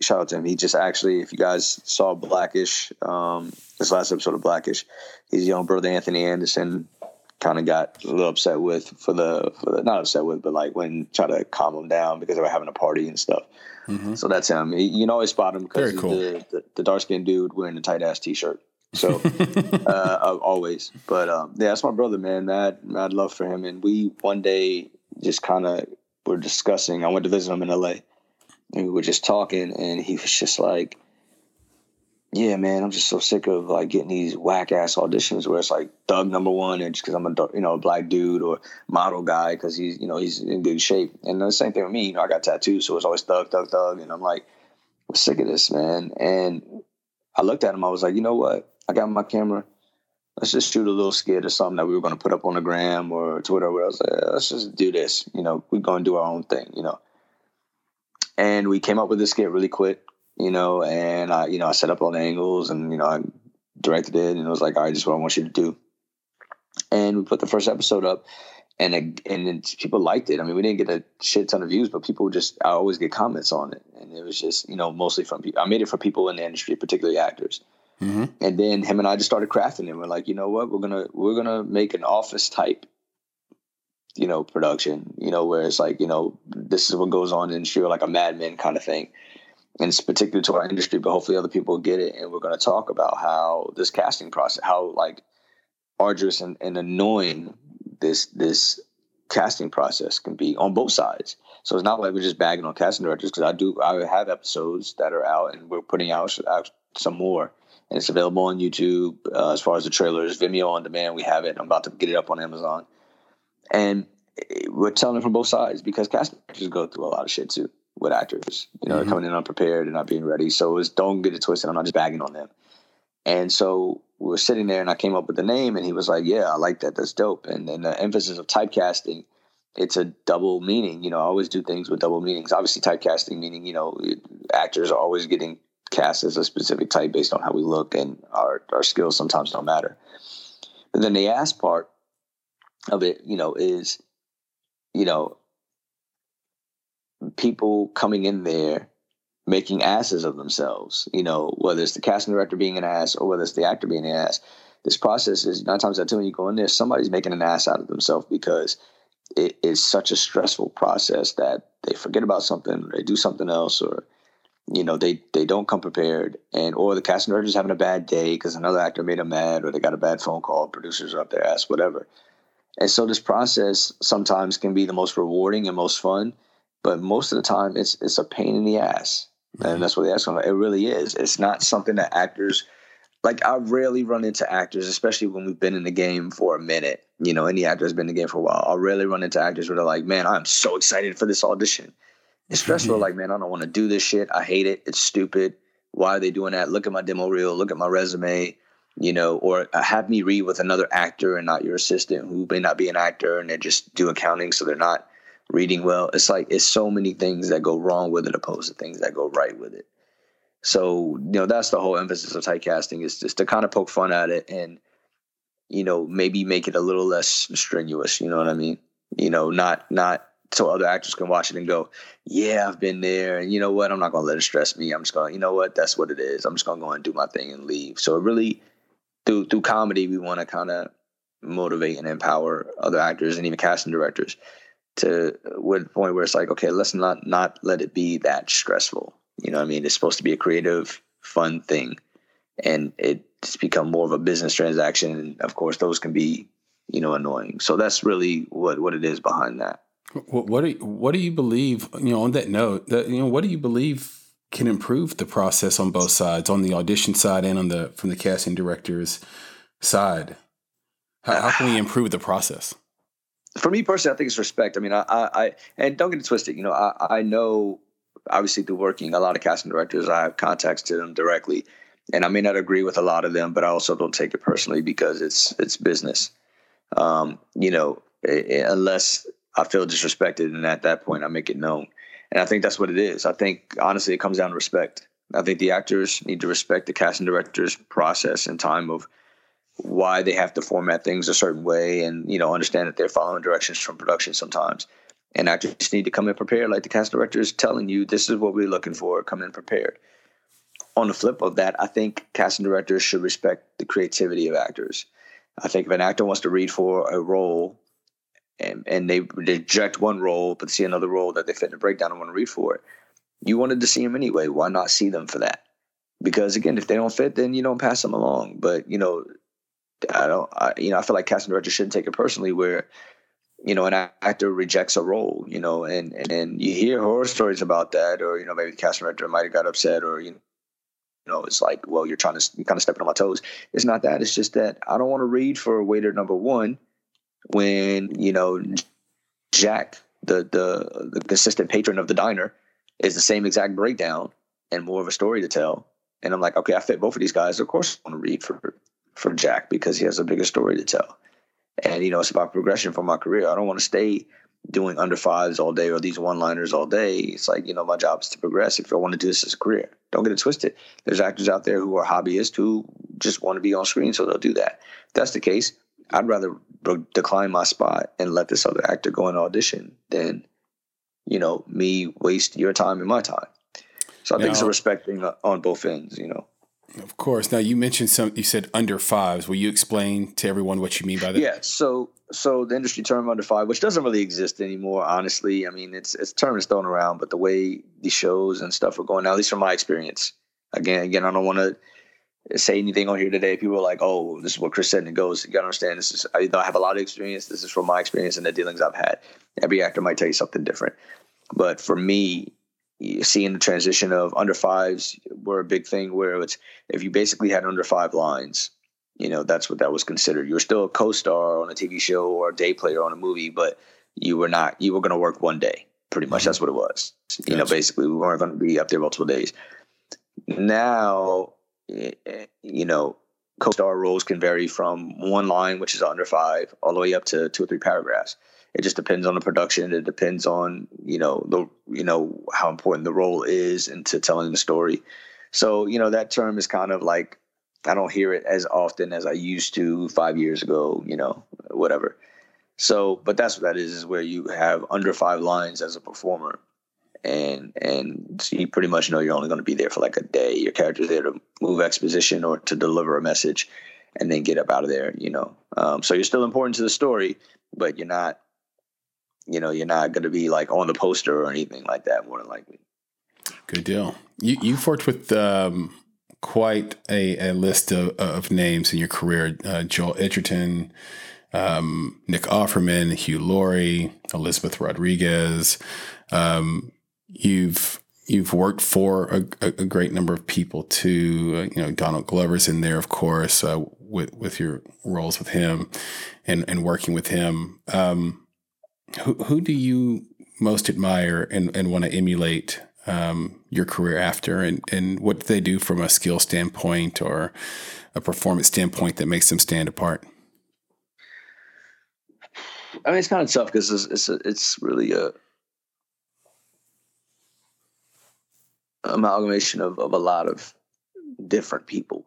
Shout out to him. He just actually, if you guys saw Blackish, um, this last episode of Blackish, his young brother Anthony Anderson kind of got a little upset with for the, for the not upset with, but like when try to calm him down because they were having a party and stuff. Mm-hmm. So that's him. He, you can always spot him because he's cool. the, the, the dark skinned dude wearing a tight ass t shirt. So uh, always, but um, yeah, that's my brother, man. Mad, mad love for him, and we one day just kind of were discussing. I went to visit him in LA, and we were just talking, and he was just like, yeah, man, I'm just so sick of like getting these whack ass auditions where it's like thug number one, and just because I'm a you know a black dude or model guy because he's you know he's in good shape. And the same thing with me, you know, I got tattoos, so it's always thug, thug, thug, and I'm like, I'm sick of this, man. And I looked at him, I was like, you know what? I got my camera. Let's just shoot a little skit or something that we were going to put up on the gram or Twitter. Where I was like, let's just do this. You know, we're going to do our own thing. You know. And we came up with this skit really quick you know, and I, you know, I set up all the angles and, you know, I directed it and it was like, all right, this is what I want you to do. And we put the first episode up and, it, and people liked it. I mean, we didn't get a shit ton of views, but people just, I always get comments on it. And it was just, you know, mostly from people. I made it for people in the industry, particularly actors. Mm-hmm. And then him and I just started crafting it. We're like, you know what, we're gonna we're gonna make an office type, you know, production. You know, where it's like, you know, this is what goes on in industry, like a Mad Men kind of thing and it's particular to our industry, but hopefully other people get it. And we're to talk about how this casting process, how like arduous and, and annoying this this casting process can be on both sides. So it's not like we're just bagging on casting directors because I do I have episodes that are out and we're putting out some more. And it's available on YouTube uh, as far as the trailers, Vimeo on demand. We have it. I'm about to get it up on Amazon, and we're telling it from both sides because casting directors go through a lot of shit too with actors. You know, mm-hmm. coming in unprepared and not being ready. So it's don't get it twisted. I'm not just bagging on them. And so we were sitting there, and I came up with the name, and he was like, "Yeah, I like that. That's dope." And then the emphasis of typecasting, it's a double meaning. You know, I always do things with double meanings. Obviously, typecasting meaning you know actors are always getting cast as a specific type based on how we look, and our our skills sometimes don't matter. But then the ass part of it, you know, is you know people coming in there making asses of themselves. You know, whether it's the casting director being an ass or whether it's the actor being an ass. This process is nine times out of ten when you go in there, somebody's making an ass out of themselves because it is such a stressful process that they forget about something, or they do something else, or you know they they don't come prepared, and or the casting director's having a bad day because another actor made them mad, or they got a bad phone call, producers are up their ass, whatever. And so this process sometimes can be the most rewarding and most fun, but most of the time it's it's a pain in the ass, mm-hmm. and that's what they ask. It really is. It's not something that actors like. I rarely run into actors, especially when we've been in the game for a minute. You know, any actor has been in the game for a while. I rarely run into actors where they're like, "Man, I'm so excited for this audition." It's stressful. Mm-hmm. like, man, I don't want to do this shit. I hate it. It's stupid. Why are they doing that? Look at my demo reel. Look at my resume you know, or have me read with another actor and not your assistant who may not be an actor and they just do accounting so they're not reading well. It's like it's so many things that go wrong with it opposed to things that go right with it. So, you know, that's the whole emphasis of typecasting is just to kind of poke fun at it and, you know, maybe make it a little less strenuous, you know what I mean? You know, not not so other actors can watch it and go, Yeah, I've been there and you know what, I'm not gonna let it stress me. I'm just gonna you know what, that's what it is. I'm just gonna go and do my thing and leave. So really through through comedy we wanna kinda motivate and empower other actors and even casting directors to a point where it's like, okay, let's not not let it be that stressful. You know, what I mean, it's supposed to be a creative, fun thing, and it's become more of a business transaction. And of course, those can be, you know, annoying. So that's really what what it is behind that. What, do you, what do you believe? You know, on that note, that you know, what do you believe can improve the process on both sides, on the audition side and on the from the casting director's side? How, how can we improve the process? for me personally, I think it's respect. I mean, I, I, and don't get it twisted. You know, I, I know obviously through working a lot of casting directors, I have contacts to them directly, and I may not agree with a lot of them, but I also don't take it personally because it's it's business. Um, you know, unless I feel disrespected, and at that point, I make it known. And I think that's what it is. I think honestly, it comes down to respect. I think the actors need to respect the casting director's process and time of why they have to format things a certain way and you know understand that they're following directions from production sometimes and actors need to come in prepared like the cast director is telling you this is what we're looking for come in prepared on the flip of that i think casting directors should respect the creativity of actors i think if an actor wants to read for a role and, and they reject one role but see another role that they fit in a breakdown and want to read for it you wanted to see them anyway why not see them for that because again if they don't fit then you don't pass them along but you know I don't, I, you know, I feel like casting directors shouldn't take it personally where, you know, an actor rejects a role, you know, and, and, and you hear horror stories about that, or, you know, maybe the casting director might have got upset or, you know, it's like, well, you're trying to you're kind of stepping on my toes. It's not that. It's just that I don't want to read for waiter number one when you know Jack, the the the consistent patron of the diner, is the same exact breakdown and more of a story to tell. And I'm like, okay, I fit both of these guys. Of course, I want to read for for Jack because he has a bigger story to tell. And you know, it's about progression for my career. I don't want to stay doing under fives all day or these one liners all day. It's like, you know, my job is to progress. If I want to do this as a career, don't get it twisted. There's actors out there who are hobbyists who just want to be on screen, so they'll do that. If that's the case. I'd rather decline my spot and let this other actor go and audition than, you know, me waste your time and my time. So I now, think it's a respecting on both ends, you know. Of course. Now you mentioned some. You said under fives. Will you explain to everyone what you mean by that? Yeah. So so the industry term under five, which doesn't really exist anymore, honestly. I mean, it's it's term is thrown around, but the way these shows and stuff are going now, at least from my experience. Again, again, I don't want to say anything on here today. People are like, "Oh, this is what Chris said," and it goes. You gotta understand. This is I, I have a lot of experience. This is from my experience and the dealings I've had. Every actor might tell you something different, but for me, seeing the transition of under fives were a big thing. Where it's if you basically had under five lines you know that's what that was considered you were still a co-star on a tv show or a day player on a movie but you were not you were going to work one day pretty much mm-hmm. that's what it was gotcha. you know basically we weren't going to be up there multiple days now you know co-star roles can vary from one line which is under five all the way up to two or three paragraphs it just depends on the production it depends on you know the you know how important the role is into telling the story so you know that term is kind of like I don't hear it as often as I used to five years ago, you know, whatever. So, but that's what that is, is where you have under five lines as a performer. And and so you pretty much know you're only going to be there for like a day. Your character's there to move exposition or to deliver a message, and then get up out of there. You know, um, so you're still important to the story, but you're not, you know, you're not going to be like on the poster or anything like that. More than likely. Good deal. You you've worked with um, quite a, a list of, of names in your career uh, Joel Edgerton, um, Nick Offerman, Hugh Laurie, Elizabeth Rodriguez. Um, you've you've worked for a, a, great number of people too. Uh, you know, Donald Glover's in there, of course, uh, with with your roles with him and and working with him. Um, who who do you most admire and, and want to emulate um, your career after, and and what do they do from a skill standpoint or a performance standpoint that makes them stand apart? I mean, it's kind of tough because it's it's, it's really a amalgamation of, of a lot of different people.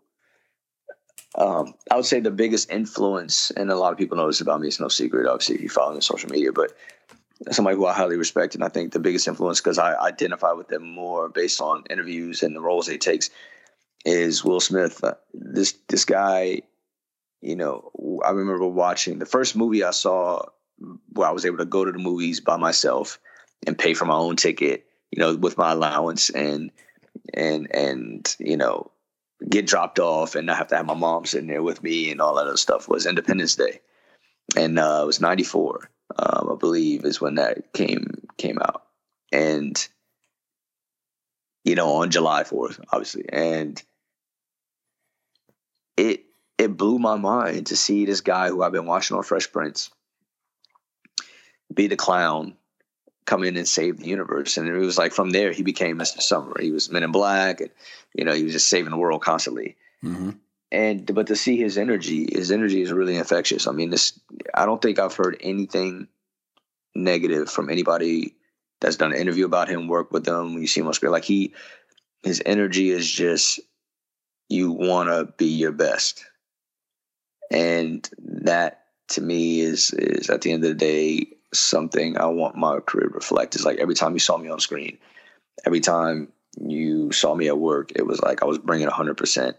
Um, I would say the biggest influence, and a lot of people know this about me. It's no secret, obviously, if you follow me on social media. But somebody who I highly respect, and I think the biggest influence because I identify with them more based on interviews and the roles he takes is Will Smith. Uh, this this guy, you know, I remember watching the first movie I saw where I was able to go to the movies by myself and pay for my own ticket, you know, with my allowance and and and you know get dropped off and not have to have my mom sitting there with me and all that other stuff was Independence Day, and uh, it was '94 um, I believe is when that came came out, and you know on July Fourth, obviously, and it it blew my mind to see this guy who I've been watching on Fresh Prince be the clown come in and save the universe. And it was like from there he became Mr. Summer. He was Men in Black, and you know he was just saving the world constantly. Mm-hmm and but to see his energy, his energy is really infectious. I mean, this I don't think I've heard anything negative from anybody that's done an interview about him, work with him. You see him on screen, like he, his energy is just you want to be your best, and that to me is is at the end of the day something I want my career to reflect. Is like every time you saw me on screen, every time you saw me at work, it was like I was bringing hundred percent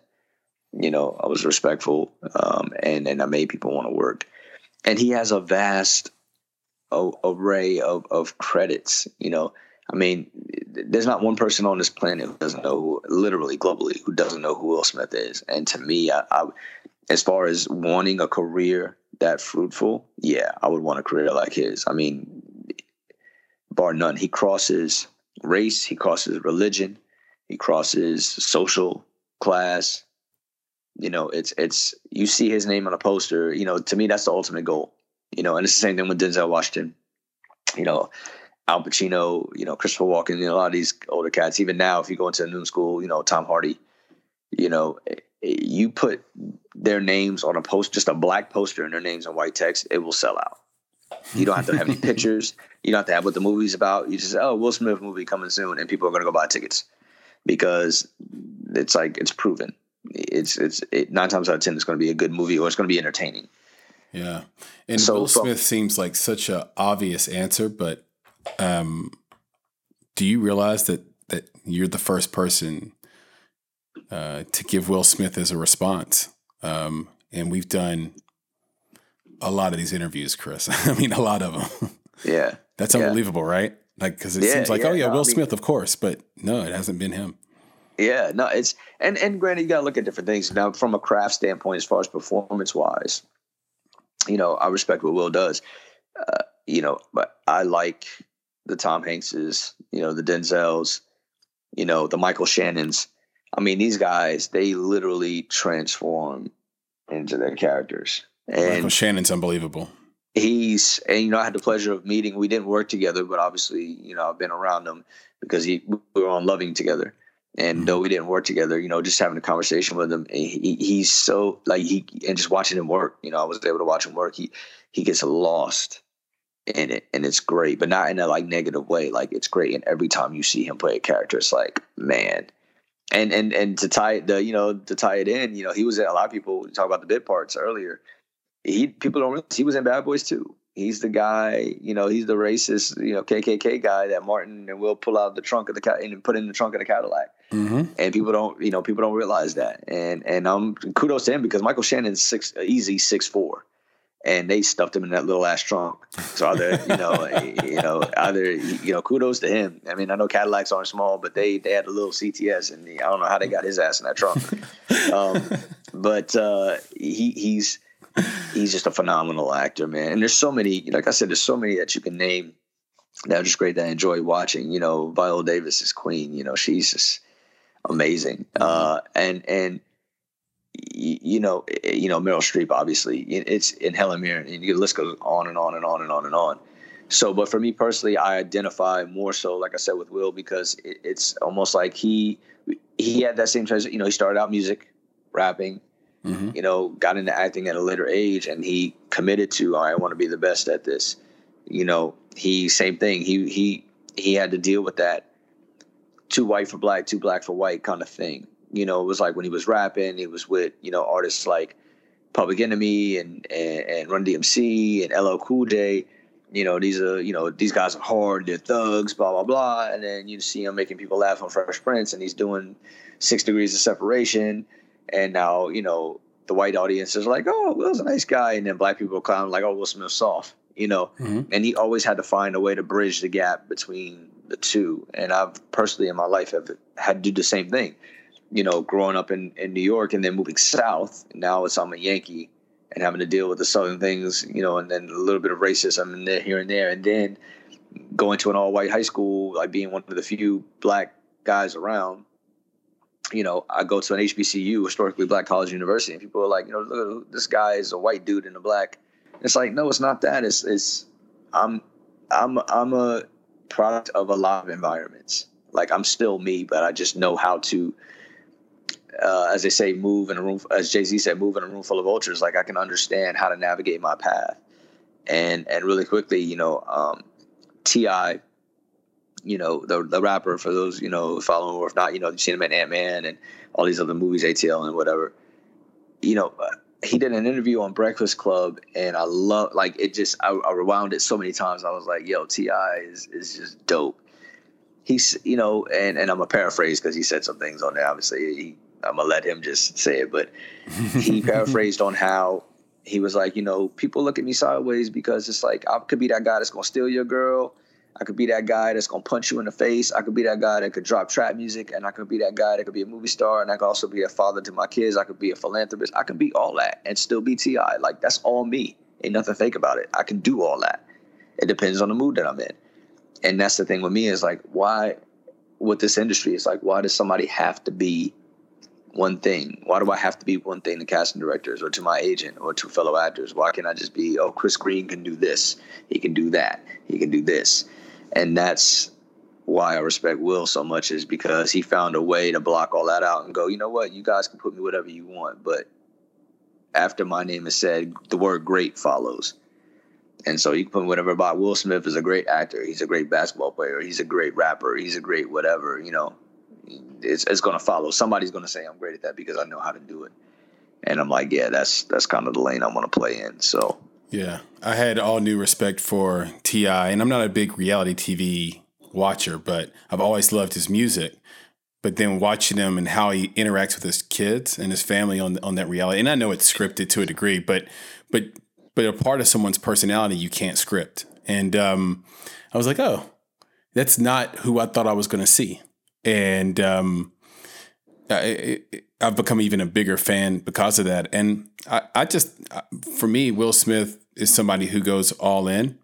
you know, I was respectful, um, and and I made people want to work. And he has a vast o- array of of credits. You know, I mean, there's not one person on this planet who doesn't know who, literally globally, who doesn't know who Will Smith is. And to me, I, I as far as wanting a career that fruitful, yeah, I would want a career like his. I mean, bar none. He crosses race, he crosses religion, he crosses social class. You know, it's it's you see his name on a poster. You know, to me, that's the ultimate goal. You know, and it's the same thing with Denzel Washington. You know, Al Pacino. You know, Christopher Walken. You know, a lot of these older cats. Even now, if you go into a new school, you know, Tom Hardy. You know, you put their names on a post, just a black poster, and their names in white text, it will sell out. You don't have to have any pictures. You don't have to have what the movie's about. You just say, oh, Will Smith movie coming soon, and people are going to go buy tickets because it's like it's proven. It's it's it, nine times out of ten, it's going to be a good movie or it's going to be entertaining. Yeah, and so, Will Smith seems like such a obvious answer, but um, do you realize that that you're the first person uh, to give Will Smith as a response? Um, and we've done a lot of these interviews, Chris. I mean, a lot of them. Yeah, that's unbelievable, yeah. right? Like, because it yeah, seems like, yeah, oh yeah, no, Will I mean, Smith, of course, but no, it hasn't been him. Yeah, no, it's and and granted, you got to look at different things now from a craft standpoint, as far as performance wise. You know, I respect what Will does. Uh, you know, but I like the Tom Hankses, you know, the Denzels, you know, the Michael Shannons. I mean, these guys, they literally transform into their characters. And Michael Shannon's unbelievable. He's, and you know, I had the pleasure of meeting. We didn't work together, but obviously, you know, I've been around him because he we were on Loving together. And mm-hmm. though we didn't work together, you know, just having a conversation with him, he, he's so like he and just watching him work. You know, I was able to watch him work. He he gets lost in it, and it's great, but not in a like negative way. Like it's great, and every time you see him play a character, it's like man. And and and to tie it, the you know to tie it in, you know, he was in a lot of people talk about the bit parts earlier. He people don't realize he was in Bad Boys II he's the guy, you know, he's the racist, you know, KKK guy that Martin and Will pull out the trunk of the cat and put in the trunk of the Cadillac. Mm-hmm. And people don't, you know, people don't realize that. And and um, kudos to him because Michael Shannon's six, easy six four, and they stuffed him in that little ass trunk. So either, you know, you know, either you know, kudos to him. I mean, I know Cadillacs aren't small, but they they had a little CTS, and I don't know how they got his ass in that trunk. um, but uh, he he's he's just a phenomenal actor, man. And there's so many, like I said, there's so many that you can name that are just great that I enjoy watching. You know, Viola Davis is Queen. You know, she's just amazing. Mm-hmm. Uh, and and you know, you know Meryl Streep. Obviously, it's in Helen Mirren, and the list goes on and on and on and on and on. So, but for me personally, I identify more so, like I said, with Will because it's almost like he he had that same transition. You know, he started out music, rapping, mm-hmm. you know, got into acting at a later age and he committed to, I want to be the best at this. You know, he, same thing. He, he, he had to deal with that too white for black, too black for white kind of thing. You know, it was like when he was rapping, he was with, you know, artists like Public Enemy and, and, and Run DMC and LL Cool J you know, these are, you know, these guys are hard, they're thugs, blah, blah, blah. And then you see him making people laugh on Fresh Prince and he's doing six degrees of separation and now you know the white audience is like, "Oh, Will's a nice guy," and then black people clown like, "Oh, Will Smith's soft," you know. Mm-hmm. And he always had to find a way to bridge the gap between the two. And I've personally in my life have had to do the same thing. You know, growing up in, in New York and then moving south. Now it's I'm a Yankee and having to deal with the southern things, you know, and then a little bit of racism and there here and there, and then going to an all white high school, like being one of the few black guys around you know, I go to an HBCU, historically black college university, and people are like, you know, look, this guy is a white dude in a black. It's like, no, it's not that. It's, it's, I'm, I'm, I'm a product of a lot of environments. Like I'm still me, but I just know how to, uh, as they say, move in a room. As Jay Z said, move in a room full of vultures. Like I can understand how to navigate my path, and and really quickly, you know, um, T.I. you know, the the rapper for those you know following or if not, you know, you've seen him in Ant Man and all these other movies, ATL and whatever. You know, uh, he did an interview on Breakfast Club, and I love like it. Just I, I rewound it so many times. I was like, "Yo, T.I. is is just dope." He's you know, and and I'm a paraphrase because he said some things on there. Obviously, he, I'm gonna let him just say it, but he paraphrased on how he was like, you know, people look at me sideways because it's like I could be that guy that's gonna steal your girl I could be that guy that's gonna punch you in the face. I could be that guy that could drop trap music, and I could be that guy that could be a movie star, and I could also be a father to my kids. I could be a philanthropist. I could be all that and still be Ti. Like that's all me. Ain't nothing fake about it. I can do all that. It depends on the mood that I'm in, and that's the thing with me is like why, with this industry, it's like why does somebody have to be one thing? Why do I have to be one thing to casting directors or to my agent or to fellow actors? Why can't I just be, oh, Chris Green can do this, he can do that, he can do this, and that's why I respect Will so much is because he found a way to block all that out and go, you know what, you guys can put me whatever you want, but after my name is said, the word great follows. And so you can put whatever about Will Smith is a great actor, he's a great basketball player, he's a great rapper, he's a great whatever, you know. It's, it's going to follow. Somebody's going to say I'm great at that because I know how to do it. And I'm like, yeah, that's that's kind of the lane I want to play in. So yeah, I had all new respect for T.I., and I'm not a big reality TV watcher, but I've always loved his music. But then watching him and how he interacts with his kids and his family on on that reality, and I know it's scripted to a degree, but but but a part of someone's personality you can't script. And um, I was like, oh, that's not who I thought I was going to see. And um, I, have become even a bigger fan because of that. And I, I just, for me, Will Smith is somebody who goes all in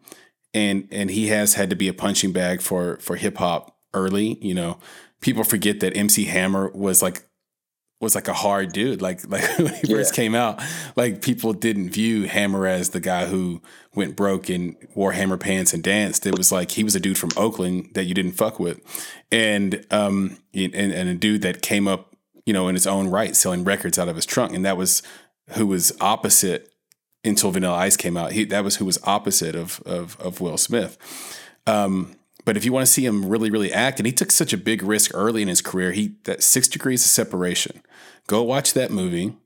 and and he has had to be a punching bag for for hip hop early. You know, people forget that MC Hammer was like was like a hard dude. Like like when he yeah. first came out, like people didn't view Hammer as the guy who went broke and wore hammer pants and danced. It was like he was a dude from Oakland that you didn't fuck with, and um and, and a dude that came up, you know, in his own right, selling records out of his trunk, and that was who was opposite until Vanilla Ice came out. He that was who was opposite of of, of Will Smith. Um, but if you want to see him really, really act, and he took such a big risk early in his career, he that Six Degrees of Separation. Go watch that movie.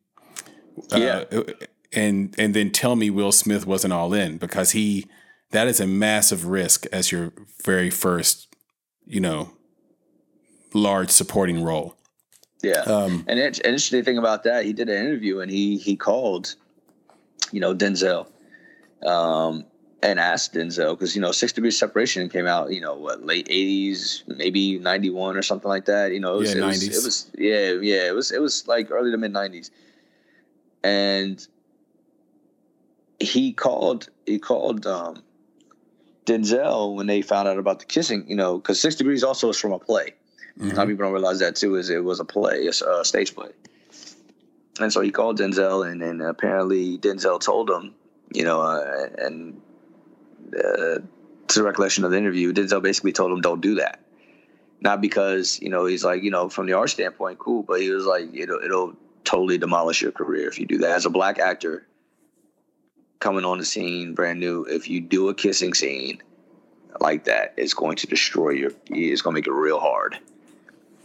Uh, yeah. Uh, and and then tell me Will Smith wasn't all in because he that is a massive risk as your very first, you know, large supporting role. Yeah. Um, and an interesting thing about that, he did an interview and he he called you know, Denzel, um, and asked Denzel because you know Six Degrees Separation came out, you know, what late '80s, maybe '91 or something like that. You know, it was, yeah, it 90s. Was, it was yeah, yeah, it was it was like early to mid '90s, and he called he called um, Denzel when they found out about the kissing, you know, because Six Degrees also is from a play. Mm-hmm. A lot of people don't realize that too. Is it was a play, a stage play. And so he called Denzel, and, and apparently Denzel told him, you know, uh, and uh, to the recollection of the interview, Denzel basically told him, "Don't do that." Not because you know he's like you know from the art standpoint, cool, but he was like it'll it'll totally demolish your career if you do that as a black actor coming on the scene brand new. If you do a kissing scene like that, it's going to destroy your. It's going to make it real hard.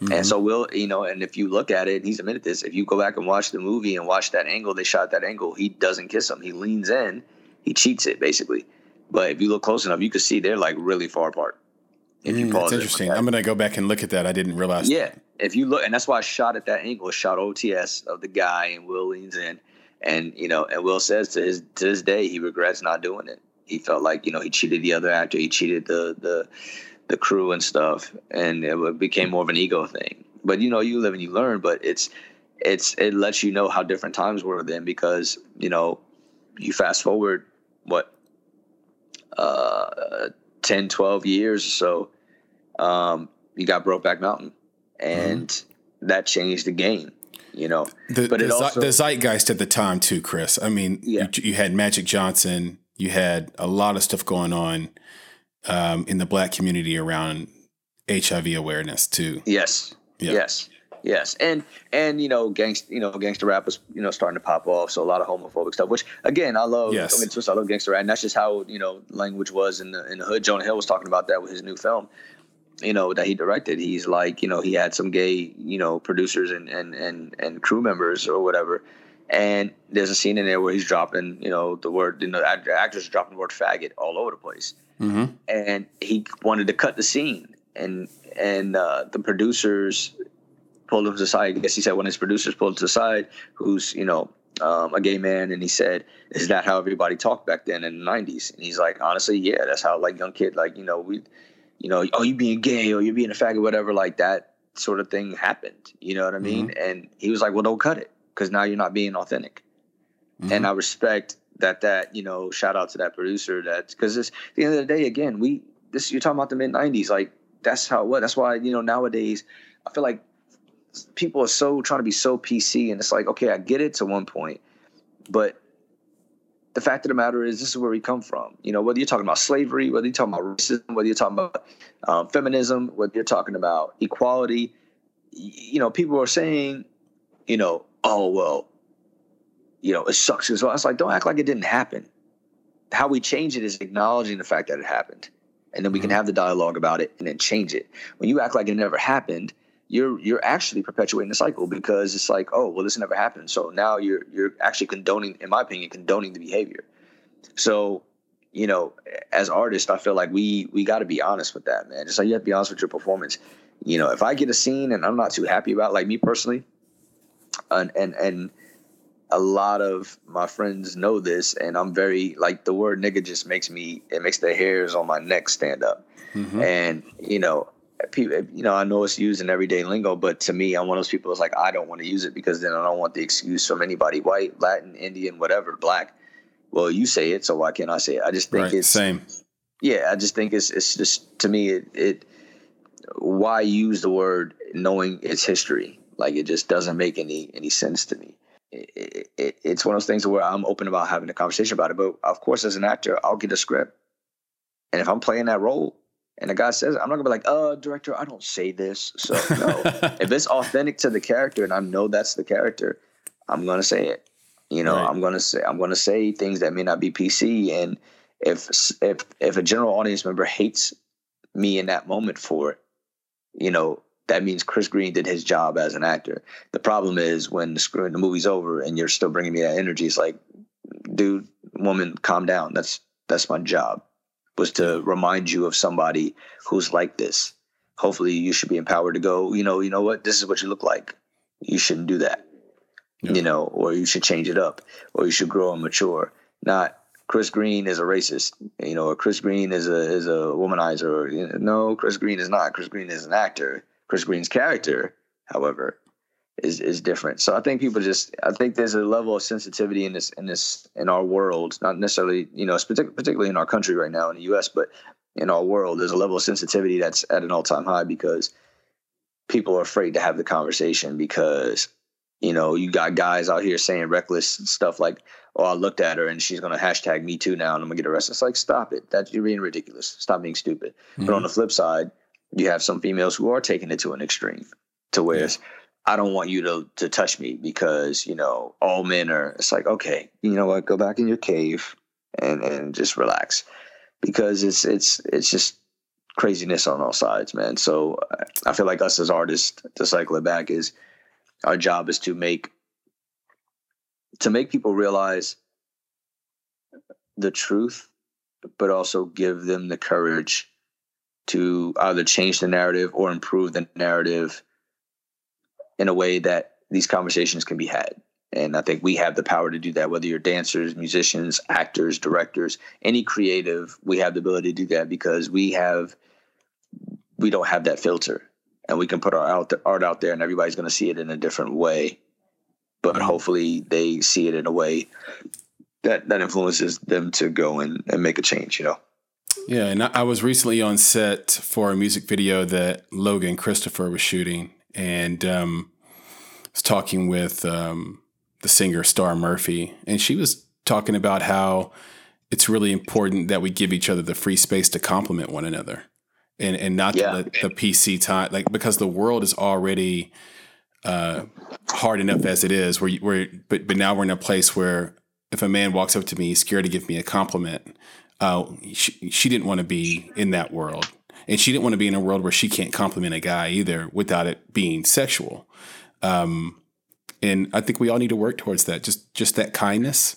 Mm-hmm. And so Will, you know, and if you look at it, he's admitted this. If you go back and watch the movie and watch that angle, they shot that angle. He doesn't kiss him. He leans in. He cheats it basically. But if you look close enough, you can see they're like really far apart. If you mm, that's interesting. That. I'm gonna go back and look at that. I didn't realize. Yeah, that. if you look, and that's why I shot at that angle. Shot OTS of the guy, and Will leans in, and you know, and Will says to his to this day he regrets not doing it. He felt like you know he cheated the other actor. He cheated the the the crew and stuff, and it became more of an ego thing. But you know, you live and you learn. But it's it's it lets you know how different times were then because you know you fast forward what uh 10 12 years or so um you got brokeback mountain and mm-hmm. that changed the game you know the, but the, also, the zeitgeist at the time too chris i mean yeah. you, you, had magic johnson you had a lot of stuff going on um, in the black community around hiv awareness too yes yeah. Yes. Yes, and and you know, gangster, you know, gangster rap was you know starting to pop off, so a lot of homophobic stuff. Which again, I love. Yes. I mean, I love gangster rap, and that's just how you know language was in the in the hood. Jonah Hill was talking about that with his new film, you know, that he directed. He's like, you know, he had some gay, you know, producers and and and and crew members or whatever, and there's a scene in there where he's dropping, you know, the word, you know, actors dropping the word faggot all over the place, mm-hmm. and he wanted to cut the scene, and and uh, the producers pulled him to the side. I guess he said one of his producers pulled him to the side, who's you know um, a gay man, and he said, "Is that how everybody talked back then in the '90s?" And he's like, "Honestly, yeah, that's how like young kid, like you know we, you know, oh you being gay or you being a faggot, whatever, like that sort of thing happened. You know what I mean?" Mm-hmm. And he was like, "Well, don't cut it because now you're not being authentic." Mm-hmm. And I respect that. That you know, shout out to that producer. That because at the end of the day, again, we this you're talking about the mid '90s, like that's how what that's why you know nowadays I feel like people are so trying to be so PC, and it's like, okay, I get it to one point, but the fact of the matter is, this is where we come from. You know, whether you're talking about slavery, whether you're talking about racism, whether you're talking about um, feminism, whether you're talking about equality, you know, people are saying, you know, oh well, you know, it sucks as well. It's like, don't act like it didn't happen. How we change it is acknowledging the fact that it happened, and then we mm-hmm. can have the dialogue about it and then change it. When you act like it never happened, you're you're actually perpetuating the cycle because it's like, oh, well, this never happened. So now you're you're actually condoning, in my opinion, condoning the behavior. So, you know, as artists, I feel like we we got to be honest with that, man. Just like you have to be honest with your performance. You know, if I get a scene and I'm not too happy about, like me personally, and and and a lot of my friends know this, and I'm very like the word nigga just makes me it makes the hairs on my neck stand up, mm-hmm. and you know people, you know, I know it's used in everyday lingo, but to me, I'm one of those people that's like, I don't want to use it because then I don't want the excuse from anybody, white, Latin, Indian, whatever, black. Well, you say it, so why can't I say it? I just think right, it's same. Yeah, I just think it's it's just to me it, it why use the word knowing its history? Like it just doesn't make any any sense to me. It, it, it's one of those things where I'm open about having a conversation about it. But of course, as an actor, I'll get a script, and if I'm playing that role, and the guy says, I'm not gonna be like, uh, director, I don't say this. So no, if it's authentic to the character and I know that's the character, I'm gonna say it. You know, right. I'm gonna say I'm gonna say things that may not be PC. And if if if a general audience member hates me in that moment for it, you know, that means Chris Green did his job as an actor. The problem is when the, the movie's over and you're still bringing me that energy. It's like, dude, woman, calm down. That's that's my job was to remind you of somebody who's like this. Hopefully, you should be empowered to go. You know, you know what? This is what you look like. You shouldn't do that. Yeah. You know, or you should change it up, or you should grow and mature. Not Chris Green is a racist, you know, or Chris Green is a is a womanizer. Or, you know, no, Chris Green is not. Chris Green is an actor. Chris Green's character, however, is is different. So I think people just I think there's a level of sensitivity in this in this in our world, not necessarily you know particularly in our country right now in the U.S., but in our world, there's a level of sensitivity that's at an all time high because people are afraid to have the conversation because you know you got guys out here saying reckless stuff like oh i looked at her and she's going to hashtag me too now and i'm going to get arrested it's like stop it that you're being ridiculous stop being stupid mm-hmm. but on the flip side you have some females who are taking it to an extreme to where yeah. I don't want you to to touch me because you know all men are. It's like okay, you know what? Go back in your cave and and just relax because it's it's it's just craziness on all sides, man. So uh, I feel like us as artists, to cycle it back, is our job is to make to make people realize the truth, but also give them the courage to either change the narrative or improve the narrative in a way that these conversations can be had. And I think we have the power to do that, whether you're dancers, musicians, actors, directors, any creative, we have the ability to do that because we have, we don't have that filter and we can put our out art out there and everybody's going to see it in a different way. But mm-hmm. hopefully they see it in a way that, that influences them to go and, and make a change, you know? Yeah. And I was recently on set for a music video that Logan Christopher was shooting. And, um, was talking with um, the singer Star Murphy, and she was talking about how it's really important that we give each other the free space to compliment one another, and and not yeah. let the PC time like because the world is already uh, hard enough as it is. Where where but but now we're in a place where if a man walks up to me, he's scared to give me a compliment. Uh, she, she didn't want to be in that world. And she didn't want to be in a world where she can't compliment a guy either without it being sexual. Um, and I think we all need to work towards that. Just just that kindness.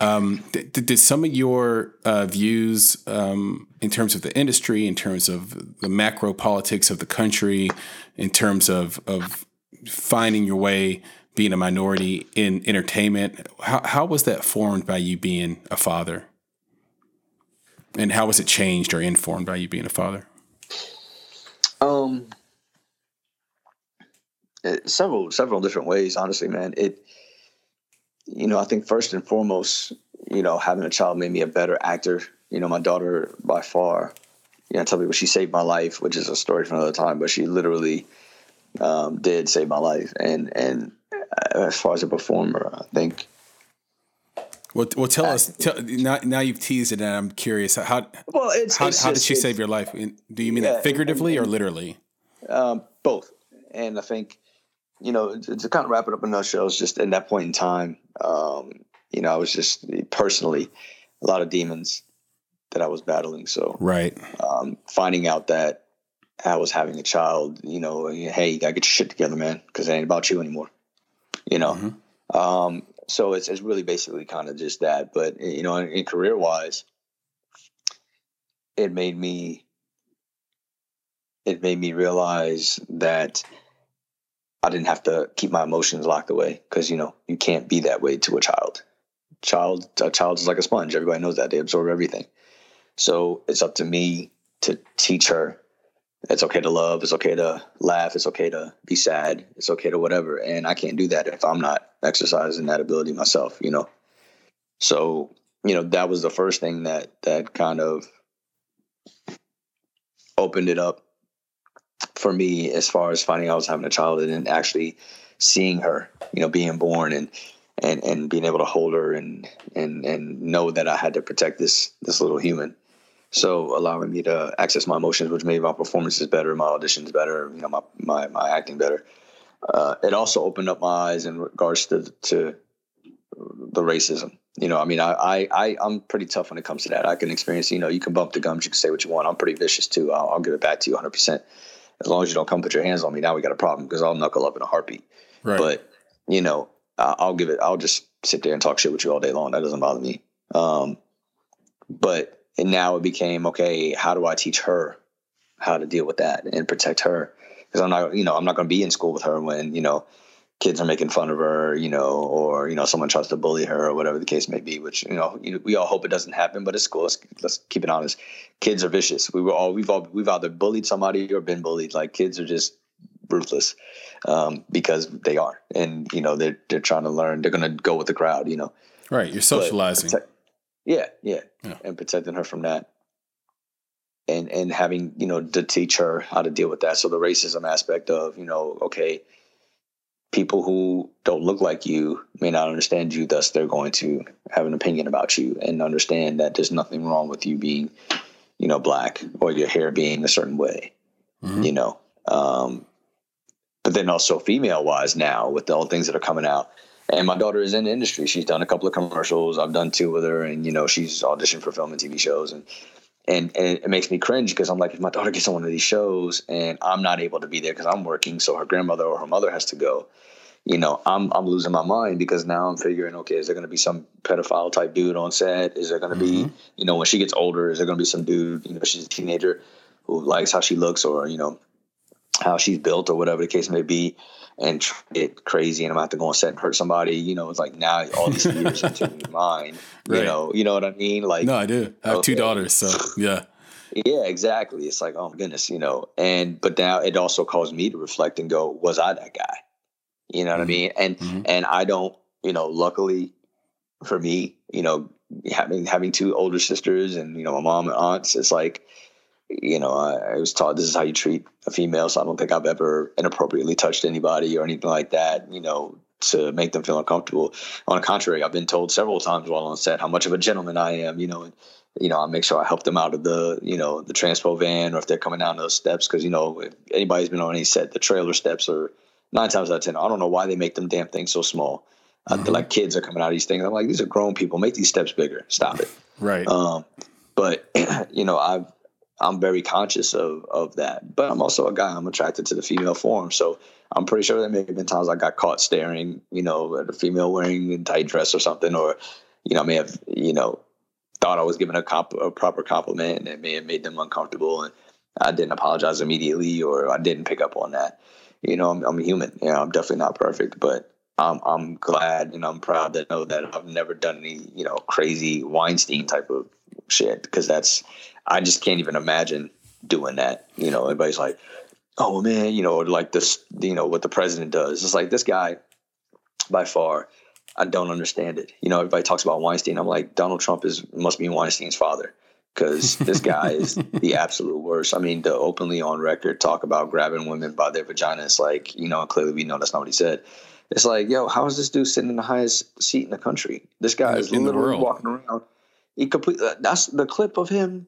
Um, did, did, some of your uh, views um, in terms of the industry, in terms of the macro politics of the country, in terms of of finding your way, being a minority in entertainment, how how was that formed by you being a father? And how was it changed or informed by you being a father? Um, it, several several different ways. Honestly, man, it. You know, I think first and foremost, you know, having a child made me a better actor. You know, my daughter by far. You know, tell people she saved my life, which is a story for another time. But she literally um, did save my life. And and as far as a performer, I think. Well, well, tell us. Tell, now, now you've teased it, and I'm curious. How well, it's, how, it's how just, did she save your life? Do you mean yeah, that figuratively and, and, or literally? Um, both. And I think, you know, to, kind of wrap it up in a nutshell, it's just in that point in time, um, you know, I was just personally a lot of demons that I was battling. So, right. Um, finding out that I was having a child, you know, hey, you gotta get your shit together, man, because it ain't about you anymore. You know, mm-hmm. um, so it's, it's really basically kind of just that. But you know, in, in career wise, it made me it made me realize that I didn't have to keep my emotions locked away because you know you can't be that way to a child. Child, a child is like a sponge. Everybody knows that they absorb everything. So it's up to me to teach her it's okay to love, it's okay to laugh, it's okay to be sad, it's okay to whatever. And I can't do that if I'm not exercising that ability myself, you know. So, you know, that was the first thing that that kind of opened it up for me as far as finding out I was having a child and actually seeing her, you know, being born and and and being able to hold her and and and know that I had to protect this this little human. So allowing me to access my emotions, which made my performances better, my auditions better, you know, my my, my acting better. Uh, it also opened up my eyes in regards to to the racism. You know, I mean, I, I, I I'm pretty tough when it comes to that. I can experience, you know, you can bump the gums, you can say what you want. I'm pretty vicious too. I'll, I'll give it back to you 100. As long as you don't come put your hands on me, now we got a problem because I'll knuckle up in a heartbeat. Right. But you know, I'll give it. I'll just sit there and talk shit with you all day long. That doesn't bother me. Um, but and now it became okay how do i teach her how to deal with that and protect her because i'm not you know i'm not going to be in school with her when you know kids are making fun of her you know or you know someone tries to bully her or whatever the case may be which you know we all hope it doesn't happen but it's cool. Let's, let's keep it honest. Kids are vicious. We were all we've all we've either bullied somebody or been bullied. Like kids are just ruthless um, because they are. And you know they're they're trying to learn they're going to go with the crowd you know. Right you're socializing. yeah, yeah, yeah, and protecting her from that, and and having you know to teach her how to deal with that. So the racism aspect of you know, okay, people who don't look like you may not understand you, thus they're going to have an opinion about you and understand that there's nothing wrong with you being, you know, black or your hair being a certain way, mm-hmm. you know. Um, but then also female wise now with all the things that are coming out and my daughter is in the industry. She's done a couple of commercials. I've done two with her, and you know she's auditioned for film and TV shows, and and, and it makes me cringe because I'm like, if my daughter gets on one of these shows and I'm not able to be there because I'm working, so her grandmother or her mother has to go. You know, I'm I'm losing my mind because now I'm figuring, okay, is there going to be some pedophile type dude on set? Is there going to mm-hmm. be, you know, when she gets older, is there going to be some dude, you know, she's a teenager who likes how she looks or you know how she's built or whatever the case may be and get crazy and I'm about to go on set and hurt somebody, you know, it's like now all these years into mind, right. you know, you know what I mean? Like, no, I do. I have okay. two daughters. So yeah. Yeah, exactly. It's like, oh my goodness, you know, and, but now it also caused me to reflect and go, was I that guy? You know what mm-hmm. I mean? And, mm-hmm. and I don't, you know, luckily for me, you know, having, having two older sisters and, you know, my mom and aunts, it's like, you know, I, I, was taught this is how you treat a female. So I don't think I've ever inappropriately touched anybody or anything like that, you know, to make them feel uncomfortable. On the contrary, I've been told several times while on set how much of a gentleman I am, you know, and, you know, I make sure I help them out of the, you know, the transpo van or if they're coming down those steps. Cause, you know, if anybody's been on any set, the trailer steps are nine times out of 10. I don't know why they make them damn things so small. Mm-hmm. I feel like kids are coming out of these things. I'm like, these are grown people. Make these steps bigger. Stop it. Right. Um, but you know, I've I'm very conscious of of that. But I'm also a guy. I'm attracted to the female form, so I'm pretty sure there may have been times I got caught staring, you know, at a female wearing a tight dress or something, or you know, I may have, you know, thought I was giving a, comp- a proper compliment, and it may have made them uncomfortable, and I didn't apologize immediately, or I didn't pick up on that. You know, I'm, I'm human. You know, I'm definitely not perfect, but I'm I'm glad and I'm proud to know that I've never done any, you know, crazy Weinstein type of shit because that's I just can't even imagine doing that. You know, everybody's like, oh man, you know, like this, you know, what the president does. It's like this guy, by far, I don't understand it. You know, everybody talks about Weinstein. I'm like, Donald Trump is must be Weinstein's father. because this guy is the absolute worst. I mean, to openly on record talk about grabbing women by their vagina, it's like you know, clearly we know that's not what he said. It's like, yo, how is this dude sitting in the highest seat in the country? This guy is in literally walking around. He completely. Uh, that's the clip of him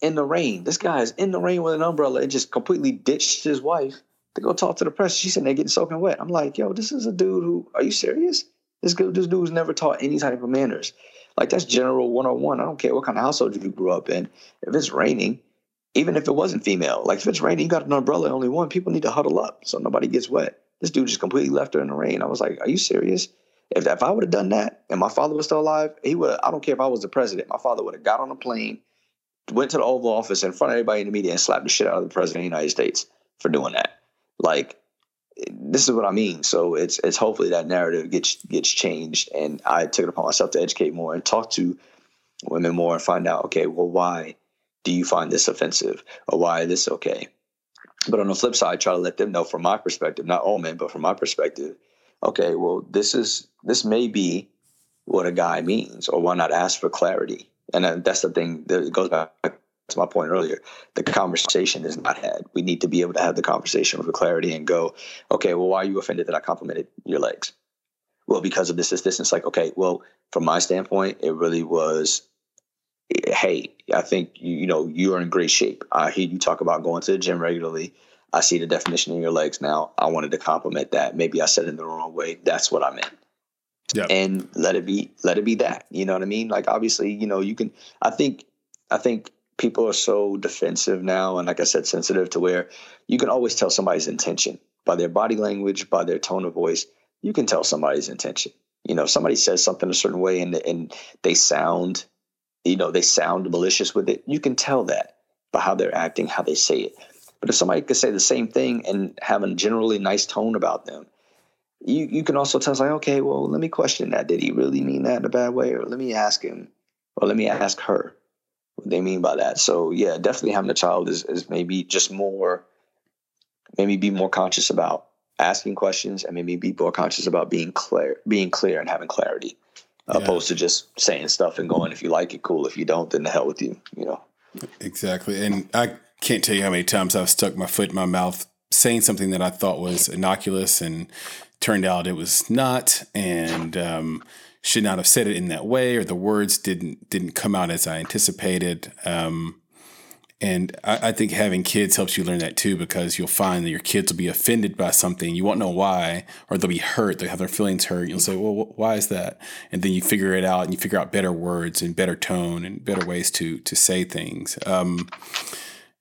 in the rain. This guy is in the rain with an umbrella and just completely ditched his wife to go talk to the press. She's sitting there getting soaking wet. I'm like, yo, this is a dude who. Are you serious? This dude, this dude's never taught any type of manners. Like that's general 101. I don't care what kind of household you grew up in. If it's raining, even if it wasn't female, like if it's raining, you got an umbrella, only one. People need to huddle up so nobody gets wet. This dude just completely left her in the rain. I was like, are you serious? If, if I would have done that and my father was still alive, he would. I don't care if I was the president. My father would have got on a plane, went to the Oval Office in front of everybody in the media, and slapped the shit out of the president of the United States for doing that. Like, this is what I mean. So it's it's hopefully that narrative gets gets changed, and I took it upon myself to educate more and talk to women more and find out, okay, well, why do you find this offensive, or why is this okay? But on the flip side, try to let them know from my perspective, not all men, but from my perspective, okay, well, this is this may be what a guy means, or why not ask for clarity? And that's the thing that goes back to my point earlier. The conversation is not had. We need to be able to have the conversation with clarity and go, okay, well, why are you offended that I complimented your legs? Well, because of this, this, this. And it's like, okay, well, from my standpoint, it really was hey, I think you, you know you're in great shape. I hear you talk about going to the gym regularly. I see the definition in your legs now. I wanted to compliment that. Maybe I said it in the wrong way. That's what I meant. Yeah. And let it be let it be that. You know what I mean? Like obviously, you know, you can I think I think people are so defensive now and like I said, sensitive to where you can always tell somebody's intention by their body language, by their tone of voice. You can tell somebody's intention. You know, somebody says something a certain way and and they sound you know, they sound malicious with it. You can tell that by how they're acting, how they say it. But if somebody could say the same thing and have a generally nice tone about them, you you can also tell, us like, okay, well, let me question that. Did he really mean that in a bad way? Or let me ask him, or let me ask her what they mean by that. So yeah, definitely having a child is, is maybe just more, maybe be more conscious about asking questions and maybe be more conscious about being clear, being clear and having clarity yeah. opposed to just saying stuff and going, if you like it, cool. If you don't, then the hell with you, you know? Exactly. And I can't tell you how many times I've stuck my foot in my mouth saying something that I thought was innocuous and turned out it was not. And, um, should not have said it in that way, or the words didn't didn't come out as I anticipated. Um, and I, I, think having kids helps you learn that too, because you'll find that your kids will be offended by something. You won't know why, or they'll be hurt. They'll have their feelings hurt. You'll say, well, why is that? And then you figure it out and you figure out better words and better tone and better ways to, to say things. Um,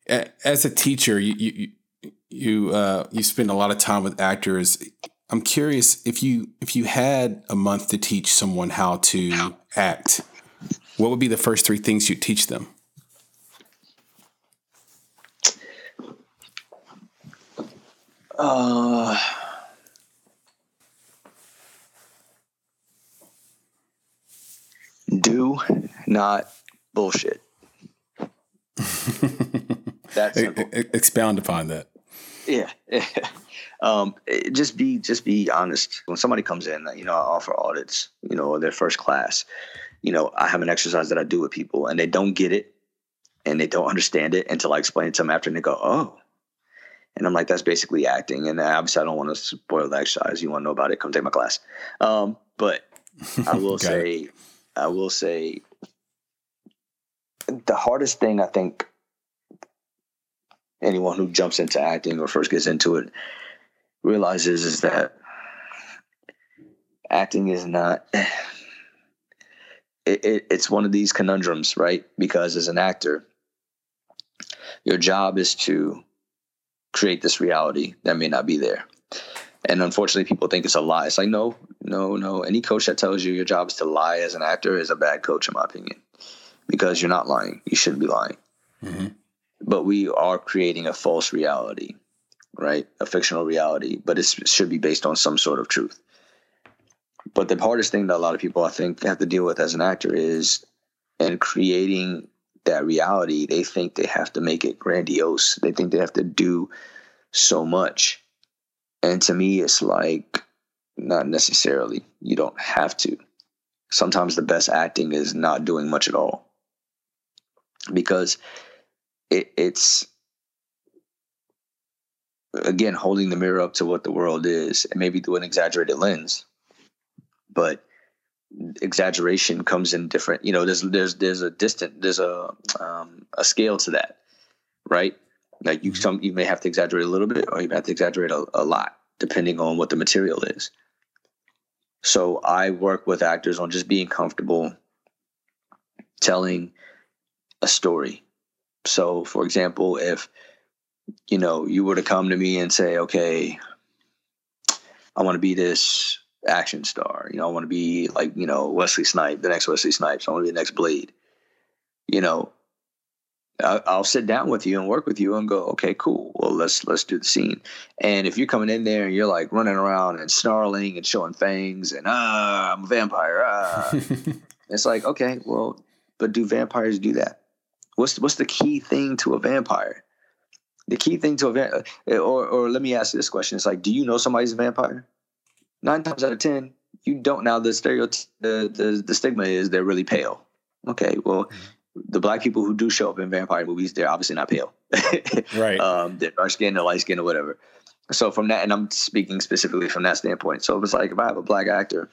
as a teacher, you, you, you, uh, you spend a lot of time with actors. I'm curious if you, if you had a month to teach someone how to act, what would be the first three things you'd teach them? Uh, do not bullshit. That's expound upon that. Yeah. um, just be just be honest. When somebody comes in, you know, I offer audits, you know, their first class. You know, I have an exercise that I do with people and they don't get it and they don't understand it until I explain it to them after and they go, Oh, and I'm like, that's basically acting. And obviously, I don't want to spoil the exercise. You want to know about it? Come take my class. Um, but I will say, it. I will say, the hardest thing I think anyone who jumps into acting or first gets into it realizes is that acting is not. It, it, it's one of these conundrums, right? Because as an actor, your job is to create this reality that may not be there. And unfortunately, people think it's a lie. It's like, no, no, no. Any coach that tells you your job is to lie as an actor is a bad coach, in my opinion, because you're not lying. You shouldn't be lying. Mm-hmm. But we are creating a false reality, right? A fictional reality, but it should be based on some sort of truth. But the hardest thing that a lot of people, I think, have to deal with as an actor is in creating that reality, they think they have to make it grandiose. They think they have to do so much. And to me, it's like, not necessarily. You don't have to. Sometimes the best acting is not doing much at all. because it, it's again holding the mirror up to what the world is and maybe through an exaggerated lens. But exaggeration comes in different you know there's there's there's a distant there's a um, a scale to that right? Like you some you may have to exaggerate a little bit or you may have to exaggerate a, a lot depending on what the material is. So i work with actors on just being comfortable telling a story so for example if you know you were to come to me and say okay i want to be this action star. You know, I want to be like, you know, Wesley Snipes, the next Wesley Snipes. I want to be the next Blade. You know, I'll sit down with you and work with you and go, okay, cool. Well, let's let's do the scene. And if you're coming in there and you're like running around and snarling and showing fangs and ah, I'm a vampire. Ah, it's like, okay, well, but do vampires do that? What's what's the key thing to a vampire? The key thing to a vampire, or or let me ask you this question: It's like, do you know somebody's a vampire? nine times out of ten, you don't. Now the stereotype, the, the the stigma is they're really pale. Okay, well, mm-hmm. the black people who do show up in vampire movies, they're obviously not pale. right. Um, they're dark skinned, or light skinned, or whatever. So from that, and I'm speaking specifically from that standpoint. So it was like if I have a black actor.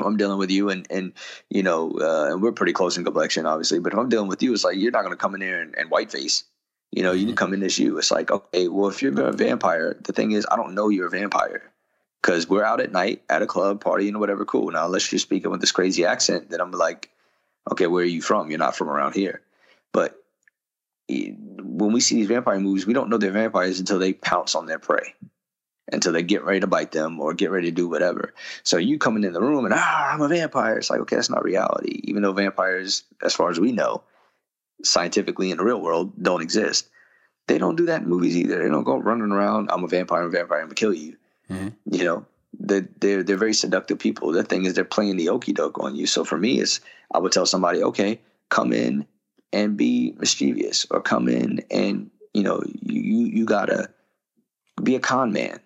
I'm dealing with you, and and you know, uh, and we're pretty close in complexion, obviously. But if I'm dealing with you, it's like you're not going to come in there and, and white face. You know, you can mm-hmm. come in as you. It's like, okay, well, if you're a vampire, the thing is, I don't know you're a vampire because we're out at night at a club partying or whatever. Cool. Now, unless you're speaking with this crazy accent, then I'm like, okay, where are you from? You're not from around here. But when we see these vampire movies, we don't know they're vampires until they pounce on their prey, until they get ready to bite them or get ready to do whatever. So you coming in the room and ah, I'm a vampire. It's like okay, that's not reality. Even though vampires, as far as we know, scientifically in the real world, don't exist. They don't do that in movies either. They don't go running around. I'm a vampire. I'm a vampire. I'm gonna kill you. Mm-hmm. You know, they they're they're very seductive people. The thing is, they're playing the okey doke on you. So for me, it's I would tell somebody, okay, come in and be mischievous, or come in and you know you you gotta be a con man,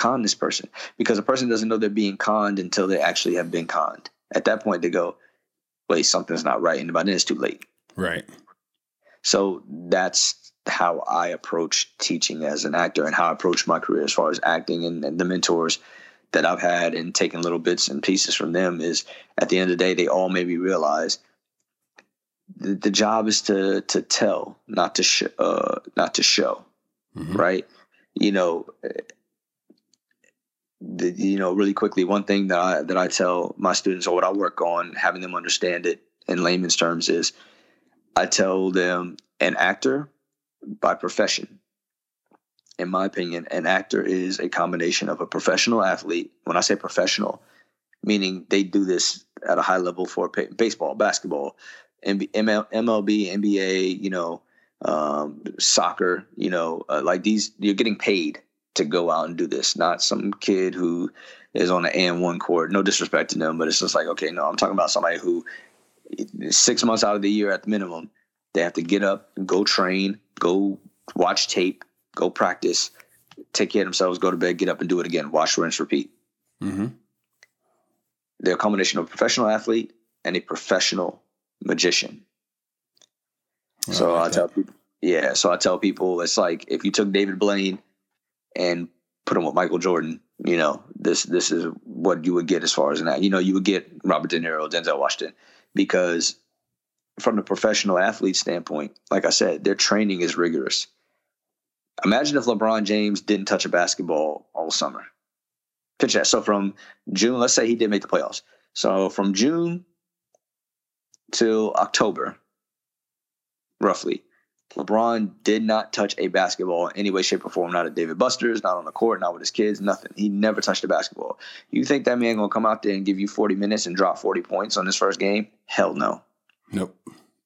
con this person because a person doesn't know they're being conned until they actually have been conned. At that point, they go, wait, something's not right, and by then it's too late. Right. So that's how I approach teaching as an actor and how I approach my career as far as acting and, and, the mentors that I've had and taking little bits and pieces from them is at the end of the day, they all made me realize the, the job is to, to tell, not to, sh- uh, not to show. Mm-hmm. Right. You know, the, you know, really quickly, one thing that I, that I tell my students or what I work on having them understand it in layman's terms is I tell them an actor by profession. In my opinion, an actor is a combination of a professional athlete. When I say professional, meaning they do this at a high level for baseball, basketball, MLB, NBA, you know, um, soccer, you know, uh, like these, you're getting paid to go out and do this, not some kid who is on the and one court. No disrespect to them, but it's just like, okay, no, I'm talking about somebody who six months out of the year at the minimum, they have to get up, go train, go watch tape, go practice, take care of themselves, go to bed, get up and do it again. Wash, rinse, repeat. Mm-hmm. They're a combination of a professional athlete and a professional magician. So I tell people, yeah. So I tell people it's like if you took David Blaine and put him with Michael Jordan, you know, this this is what you would get as far as that. You know, you would get Robert De Niro, Denzel Washington, because from the professional athlete standpoint, like I said, their training is rigorous. Imagine if LeBron James didn't touch a basketball all summer. Pitch that. So from June, let's say he did make the playoffs. So from June till October, roughly, LeBron did not touch a basketball in any way, shape, or form. Not at Dave & Buster's, not on the court, not with his kids, nothing. He never touched a basketball. You think that man gonna come out there and give you 40 minutes and drop 40 points on his first game? Hell no. Nope.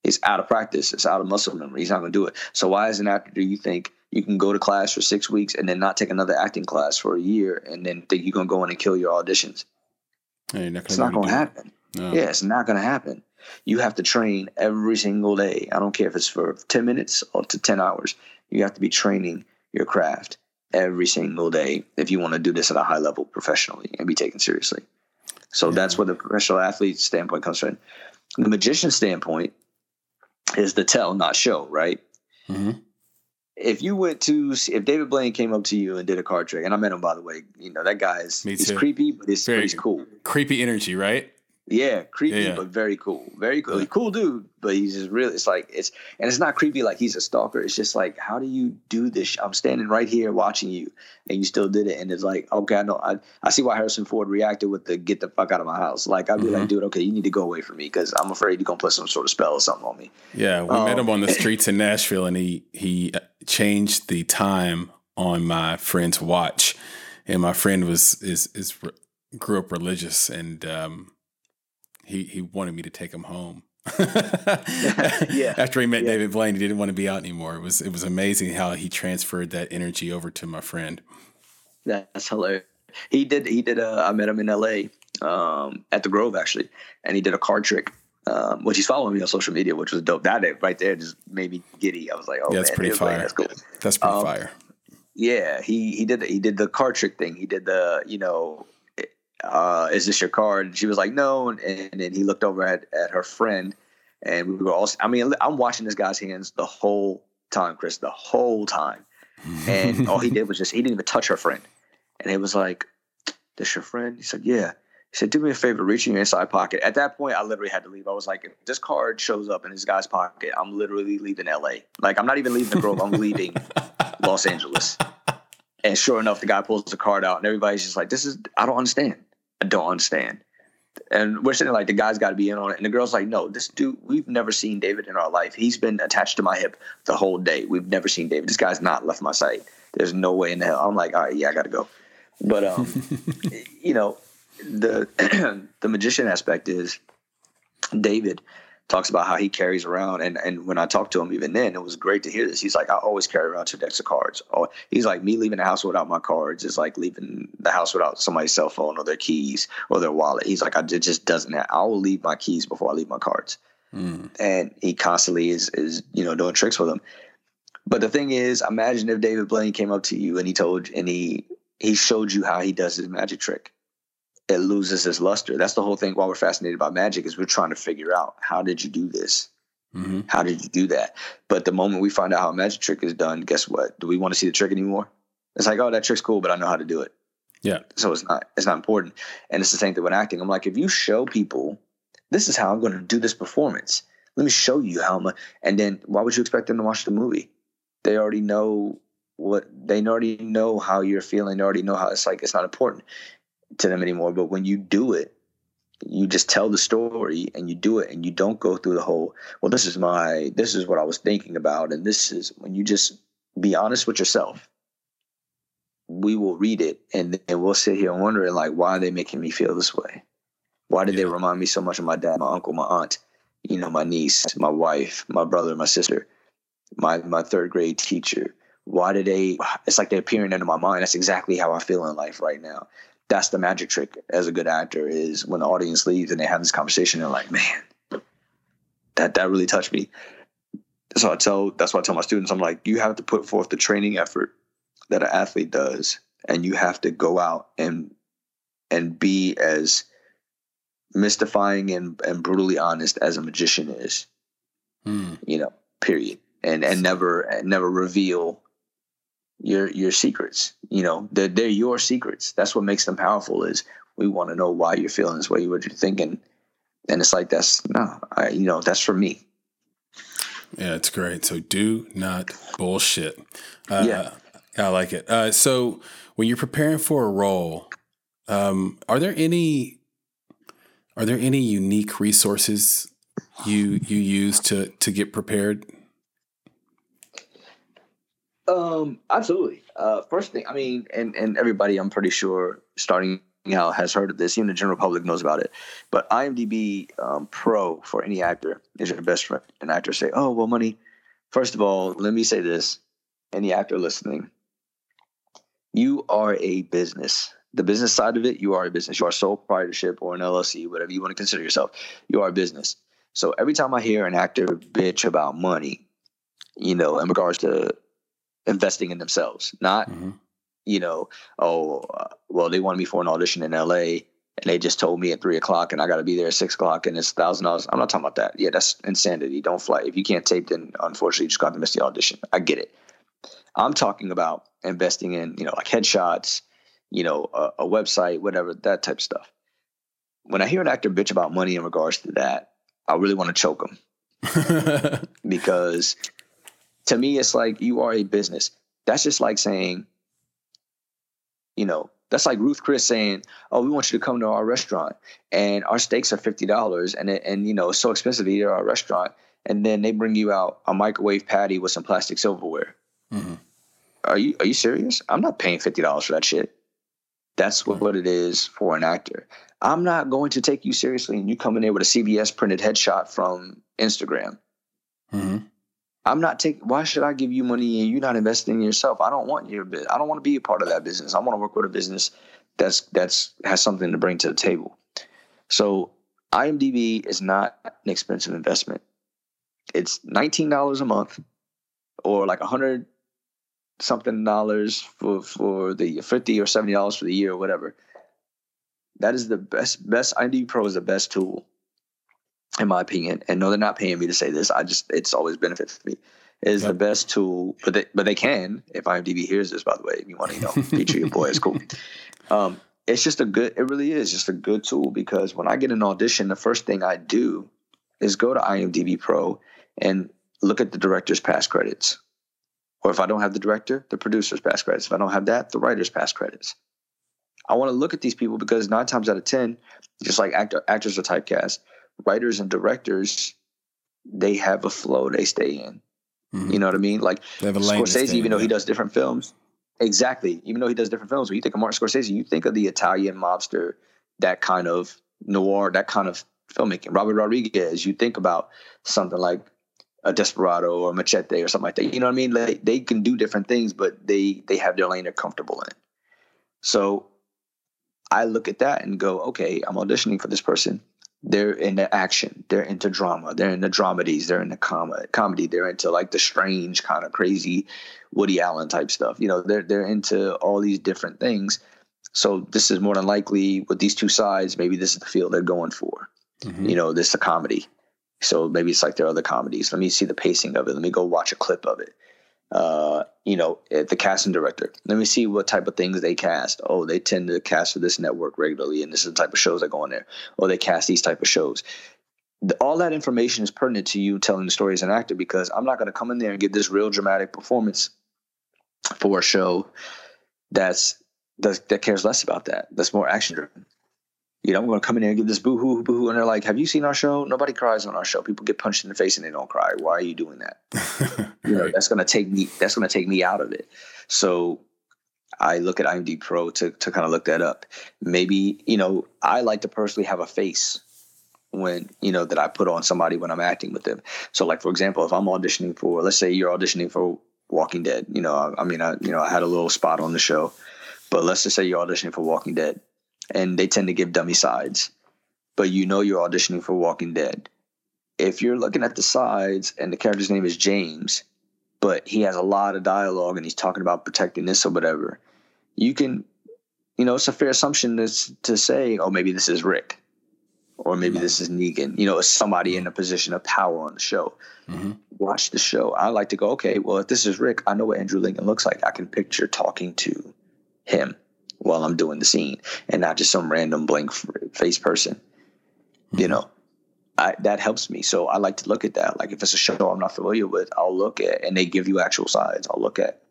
It's out of practice. It's out of muscle memory. He's not going to do it. So why, as an actor, do you think you can go to class for six weeks and then not take another acting class for a year and then think you're going to go in and kill your auditions? Hey, not it's not going to happen. No. Yeah, it's not going to happen. You have to train every single day. I don't care if it's for 10 minutes or to 10 hours. You have to be training your craft every single day if you want to do this at a high level professionally and be taken seriously. So yeah. that's where the professional athlete standpoint comes from the magician standpoint, is the tell, not show, right? Mm-hmm. If you went to, if David Blaine came up to you and did a card trick, and I met him by the way, you know that guy is he's creepy, but he's, but he's cool. Creepy energy, right? Yeah, creepy, Yeah. but very cool. Very cool. Cool dude, but he's just really, it's like, it's, and it's not creepy like he's a stalker. It's just like, how do you do this? I'm standing right here watching you and you still did it. And it's like, okay, I know, I, I see why Harrison Ford reacted with the get the fuck out of my house. Like, I'd be Mhm. like, dude, okay, you need to go away from me because I'm afraid you're going to put some sort of spell or something on me. Yeah, we met Um, him on the streets in Nashville, and he he uh, changed the time on my friend's watch, and my friend was is is grew up religious, and um, he he wanted me to take him home. Yeah, After he met yeah. David Blaine, he didn't want to be out anymore. It was it was amazing how he transferred that energy over to my friend. That's hilarious. He did, he did, uh, I met him in LA um, at the Grove actually, and he did a card trick. Um, which he's following me on social media, which was dope. That right there just made me giddy. I was like, "Oh Yeah, man, pretty Blaine, fire. That's cool." That's pretty Um, fire. Yeah, he he did he did the card trick thing. He did the you know, uh, is this your card? And she was like, no, and, and then he looked over at at her friend, and we were all. I mean, I'm watching this guy's hands the whole time, Chris, the whole time, and all he did was just he didn't even touch her friend, and it was like, this your friend? He said, yeah. He said, do me a favor, reach in your inside pocket. At that point, I literally had to leave. I was like, if this card shows up in this guy's pocket, I'm literally leaving LA. Like, I'm not even leaving the Grove. I'm leaving Los Angeles. And sure enough, the guy pulls the card out, and everybody's just like, "This is I don't understand. I don't understand." And we're sitting like the guy's got to be in on it, and the girl's like, "No, this dude, we've never seen David in our life. He's been attached to my hip the whole day. We've never seen David. This guy's not left my sight. There's no way in the hell." I'm like, "All right, yeah, I got to go." But um, you know, the the magician aspect is David talks about how he carries around. And and when I talked to him even then it was great to hear this. He's like I always carry around two decks of cards. Oh he's like me leaving the house without my cards is like leaving the house without somebody's cell phone or their keys or their wallet. He's like I, it just doesn't have, I will leave my keys before I leave my cards. Mm. and he constantly is is you know doing tricks with them. But the thing is imagine if David Blaine came up to you and he told and he he showed you how he does his magic trick it loses its luster. That's the whole thing. Why we're fascinated by magic is we're trying to figure out how did you do this? hmm How did you do that? But the moment we find out how a magic trick is done, guess what? Do we want to see the trick anymore? It's like, oh, that trick's cool, but I know how to do it. Yeah. So it's not it's not important. And it's the same thing with acting. I'm like, if you show people, this is how I'm going to do this performance. Let me show you how much. And then why would you expect them to watch the movie? They already know what they already know how you're feeling. They already know how it's like. It's not important to them anymore. But when you do it, you just tell the story and you do it and you don't go through the whole well this is my this is what i was thinking about and this is when you just be honest with yourself we will read it and then we'll sit here wondering like why are they making me feel this way? Why did they remind me so much of my dad my uncle my aunt you know my niece my wife my brother my sister my my third grade teacher? Why did they it's like they're peering into my mind. That's exactly how i feel in life right now that's the magic trick as a good actor is when the audience leaves and they have this conversation they're like man that that really touched me. So i tell that's why i tell my students. I'm like you have to put forth the training effort that an athlete does and you have to go out and and be as mystifying and, and brutally honest as a magician is. Mm. you know period. And and never and never reveal your your secrets you know they're, they're your secrets that's what makes them powerful is we want to know why you're feeling this way what you're thinking and it's like that's no I, you know that's for me Yeah, it's great. So do not bullshit. Uh, Yeah. I like it. Uh, so when you're preparing for a role, um, are there any are there any unique resources you you use to to get prepared? Um, absolutely. Uh, first thing, I mean, and and everybody, I'm pretty sure, starting out has heard of this. Even the general public knows about it. But IMDb um, Pro for any actor is your best friend. An actor say, "Oh, well, money." First of all, let me say this: any actor listening, you are a business. The business side of it, you are a business. You are sole proprietorship or an LLC, whatever you want to consider yourself. You are a business. So every time I hear an actor bitch about money, you know, in regards to investing in themselves, not Mhm. you know, oh, uh, well, they wanted me for an audition in LA and they just told me at three o'clock and I got to be there at six o'clock and it's thousand dollars. I'm not talking about that. Yeah, that's insanity. Don't fly. If you can't tape, then unfortunately you just got to miss the audition. I get it. I'm talking about investing in, you know, like headshots, you know, a, a website, whatever, that type of stuff. When I hear an actor bitch about money in regards to that, I really want to choke them because to me, it's like you are a business. That's just like saying, you know, that's like Ruth Chris saying, "Oh, we want you to come to our restaurant, and our steaks are fifty dollars, and it, and you know it's so expensive to eat at our restaurant." And then they bring you out a microwave patty with some plastic silverware. Mm-hmm. Are you are you serious? I'm not paying fifty dollars for that shit. That's what, mm-hmm. what it is for an actor. I'm not going to take you seriously, and you come in there with a CVS printed headshot from Instagram. Mm-hmm. I'm not taking. Why should I give you money and you're not investing in yourself? I don't want your. I don't want to be a part of that business. I want to work with a business that's that's has something to bring to the table. So IMDb is not an expensive investment. It's nineteen dollars a month, or like a hundred something dollars for for the fifty or seventy dollars for the year or whatever. That is the best. Best IMDb Pro is the best tool in my opinion, and no, they're not paying me to say this. I just it's always benefit for me. Is yep. the best tool, but they but they can if IMDb hears this. By the way, if you want to you know feature your boy, it's cool. Um, it's just a good. It really is just a good tool because when I get an audition, the first thing I do is go to IMDb Pro and look at the director's past credits. Or if I don't have the director, the producer's past credits. If I don't have that, the writer's past credits. I want to look at these people because nine times out of ten, just like actor, actors are typecast, writers and directors they have a flow they stay in. Mm-hmm. You know what I mean? Like Scorsese, even though he does different films, exactly. Even though he does different films, when you think of Martin Scorsese, you think of the Italian mobster, that kind of noir, that kind of filmmaking. Robert Rodriguez, you think about something like a Desperado or Machete or something like that. You know what I mean? Like they can do different things, but they they have their lane. They're comfortable in. So I look at that and go, okay, I'm auditioning for this person they're into action, they're into drama, they're into dramedies, they're into com- comedy, they're into like the strange kind of crazy Woody Allen type stuff. You know, they're they're into all these different things. So this is more than likely with these two sides, maybe this is the field they're going for. Mm-hmm. You know, this is a comedy. So maybe it's like their other comedies. Let me see the pacing of it. Let me go watch a clip of it uh, you know, the casting director. Let me see what type of things they cast. Oh, they tend to cast for this network regularly, and this is the type of shows that go on there. Or they cast these type of shows. all that information is pertinent to you telling the story as an actor because I'm not going to come in there and give this real dramatic performance for a show that's that, that cares less about that. That's more action driven you know, I'm going to come in here and give this boo hoo boo hoo. And they're like, have you seen our show? Nobody cries on our show. People get punched in the face and they don't cry. Why are you doing that? you know, that's going to take me, that's going to take me out of it. So I look at IMDb Pro to, to kind of look that up. Maybe, you know, I like to personally have a face when, you know, that I put on somebody when I'm acting with them. So like, for example, if I'm auditioning for, let's say you're auditioning for Walking Dead, you know, I, I mean, I, you know, I had a little spot on the show, but let's just say you're auditioning for Walking Dead and they tend to give dummy sides, but you know you're auditioning for Walking Dead. If you're looking at the sides and the character's name is James, but he has a lot of dialogue and he's talking about protecting this or whatever, you can, you know, it's a fair assumption to, to say, oh, maybe this is Rick or maybe this is Negan, you know, somebody in a position of power on the show. Mm-hmm. Watch the show. I like to go, okay, well, if this is Rick, I know what Andrew Lincoln looks like. I can picture talking to him while I'm doing the scene and not just some random blank face person. Mm-hmm. You know, I, that helps me. So I like to look at that. Like if it's a show I'm not familiar with, I'll look at and they give you actual sides. I'll look at,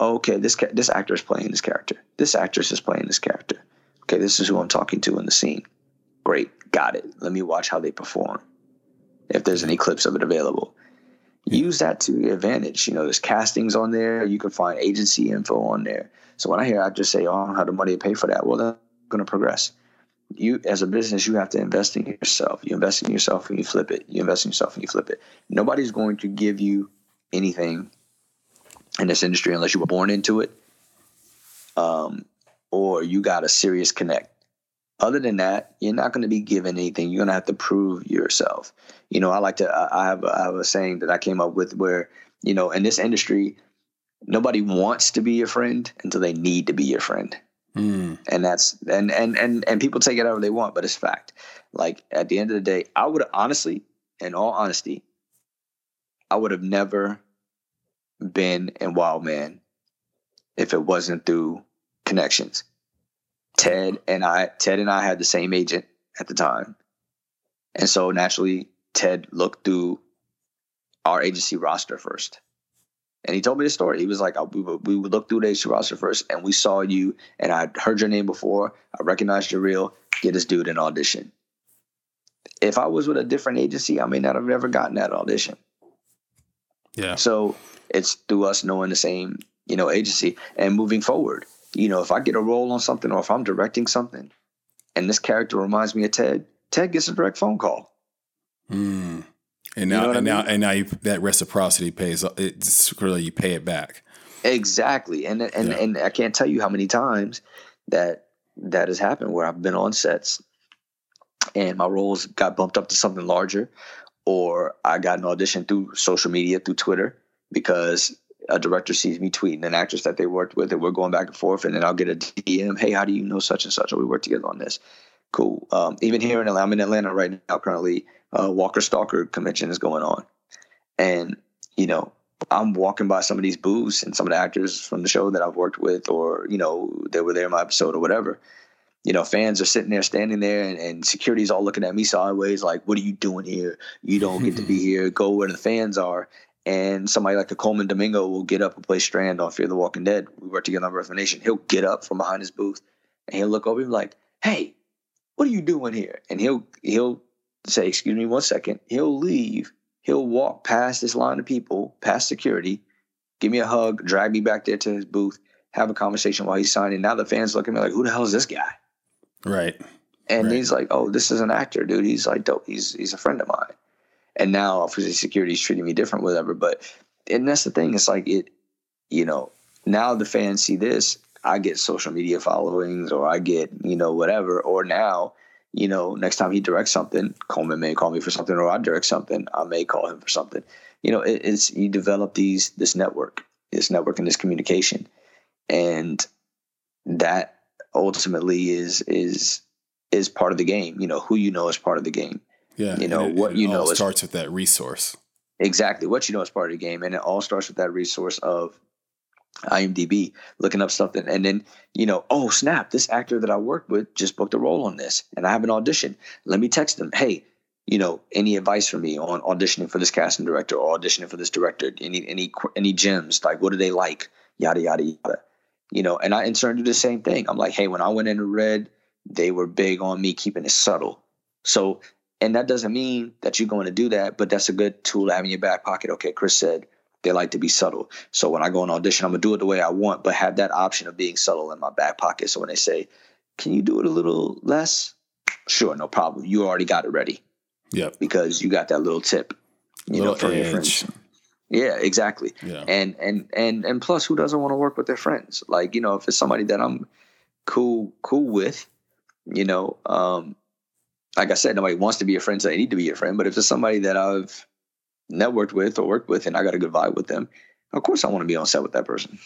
okay, this this actor is playing this character. This actress is playing this character. Okay, this is who I'm talking to in the scene. Great, got it. Let me watch how they perform. If there's any clips of it available, use that to your advantage. You know, there's castings on there. You can find agency info on there. So when I hear I just say, "Oh, I don't have the money to pay for that," well, they're going to progress. You, as a business, you have to invest in yourself. You invest in yourself and you flip it. You invest in yourself and you flip it. Nobody's going to give you anything in this industry unless you were born into it, um, or you got a serious connect. Other than that, you're not going to be given anything. You're going to have to prove yourself. You know, I like to. I have. I have a saying that I came up with where you know in this industry nobody wants to be your friend until they need to be your friend. Mm. And that's and and and and people take it however they want, but it's fact. Like at the end of the day, I would honestly, in all honesty, I would have never been in Wildman if it wasn't through connections. Ted and I, Ted and I had the same agent at the time, and so naturally, Ted looked through our agency roster first. And he told me the story. He was like, we would, we would look through the agency roster first, and we saw you, and I heard your name before. I recognized your reel. Get this dude an audition. If I was with a different agency, I may not have ever gotten that audition. Yeah. So it's through us knowing the same, you know, agency and moving forward. You know, if I get a role on something or if I'm directing something, and this character reminds me of Ted, Ted gets a direct phone call. Mm. And now, you know and I mean? now, and now, you, that reciprocity pays. It's really you pay it back. Exactly, and and yeah. and I can't tell you how many times that that has happened where I've been on sets and my roles got bumped up to something larger, or I got an audition through social media through Twitter because a director sees me tweeting an actress that they worked with, and we're going back and forth, and then I'll get a DM, "Hey, how do you know such and such? Or we work together on this." Cool. Um, even here in Atlanta, I'm in Atlanta right now currently uh, Walker Stalker convention is going on, and you know I'm walking by some of these booths and some of the actors from the show that I've worked with, or you know they were there in my episode or whatever. You know, fans are sitting there, standing there, and, and security's all looking at me sideways, like, "What are you doing here? You don't get to be here. Go where the fans are." And somebody like a Colman Domingo will get up and play Strand on Fear the Walking Dead. We work together on Birth of Nation. He'll get up from behind his booth and he'll look over be like, "Hey, what are you doing here?" And he'll he'll say, excuse me one second. He'll leave. He'll walk past this line of people, past security, give me a hug, drag me back there to his booth, have a conversation while he's signing. Now the fans look at me like, who the hell is this guy? Right. And right. he's like, oh, this is an actor, dude. He's like, dope. He's he's a friend of mine. And now obviously security's treating me different, whatever. But and that's the thing. It's like it, you know, now the fans see this. I get social media followings or I get, you know, whatever. Or now you know, next time he directs something, Colman may call me for something, or I direct something, I may call him for something. You know, it, it's you develop these this network, this network and this communication, and that ultimately is is is part of the game. You know, who you know is part of the game. Yeah, you know it, what you know starts with that resource. Exactly, what you know is part of the game, and it all starts with that resource of IMDb, looking up something, and then you know, oh snap, this actor that I worked with just booked a role on this, and I have an audition. Let me text them, hey, you know, any advice for me on auditioning for this casting director or auditioning for this director? Any any any gems? Like, what do they like? Yada yada yada. You know, and I in turn do the same thing. I'm like, hey, when I went into Red, they were big on me keeping it subtle. So, and that doesn't mean that you're going to do that, but that's a good tool to have in your back pocket. Okay, Chris said they like to be subtle. So when I go on audition, I'm gonna do it the way I want, but have that option of being subtle in my back pocket. So when they say, "Can you do it a little less?" Sure, no problem. You already got it ready. Yep. Because you got that little tip, you little know, from edge. your friends. Yeah, exactly. Yeah. And and and and plus, who doesn't want to work with their friends? Like you know, if it's somebody that I'm cool cool with, you know, um, like I said, nobody wants to be your friend, so they need to be your friend. But if it's somebody that I've networked with or worked with and I got a good vibe with them, of course I want to be on set with that person.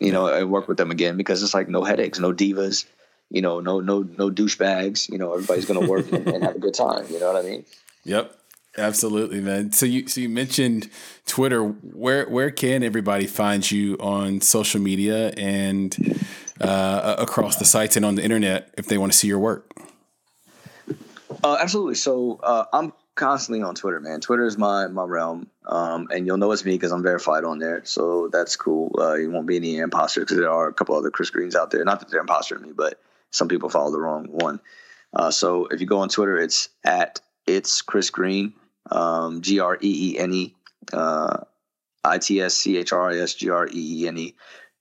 You know, and work with them again because it's like no headaches, no divas, you know, no no no douchebags. You know, everybody's gonna work and, and have a good time. You know what I mean? Yep. Absolutely, man. So you so you mentioned Twitter. Where where can everybody find you on social media and uh, across the sites and on the internet if they want to see your work? Uh, absolutely. So uh, I'm constantly on Twitter, man. Twitter is my my realm, um, and you'll know it's me because I'm verified on there. So that's cool. Uh, you won't be any imposter because there are a couple other Chris Greenes out there. Not that they're imposter me, but some people follow the wrong one. Uh, so if you go on Twitter, it's at it's Chris Greene, um, G R E E N E, uh, I T S C H R I S G R E E N E.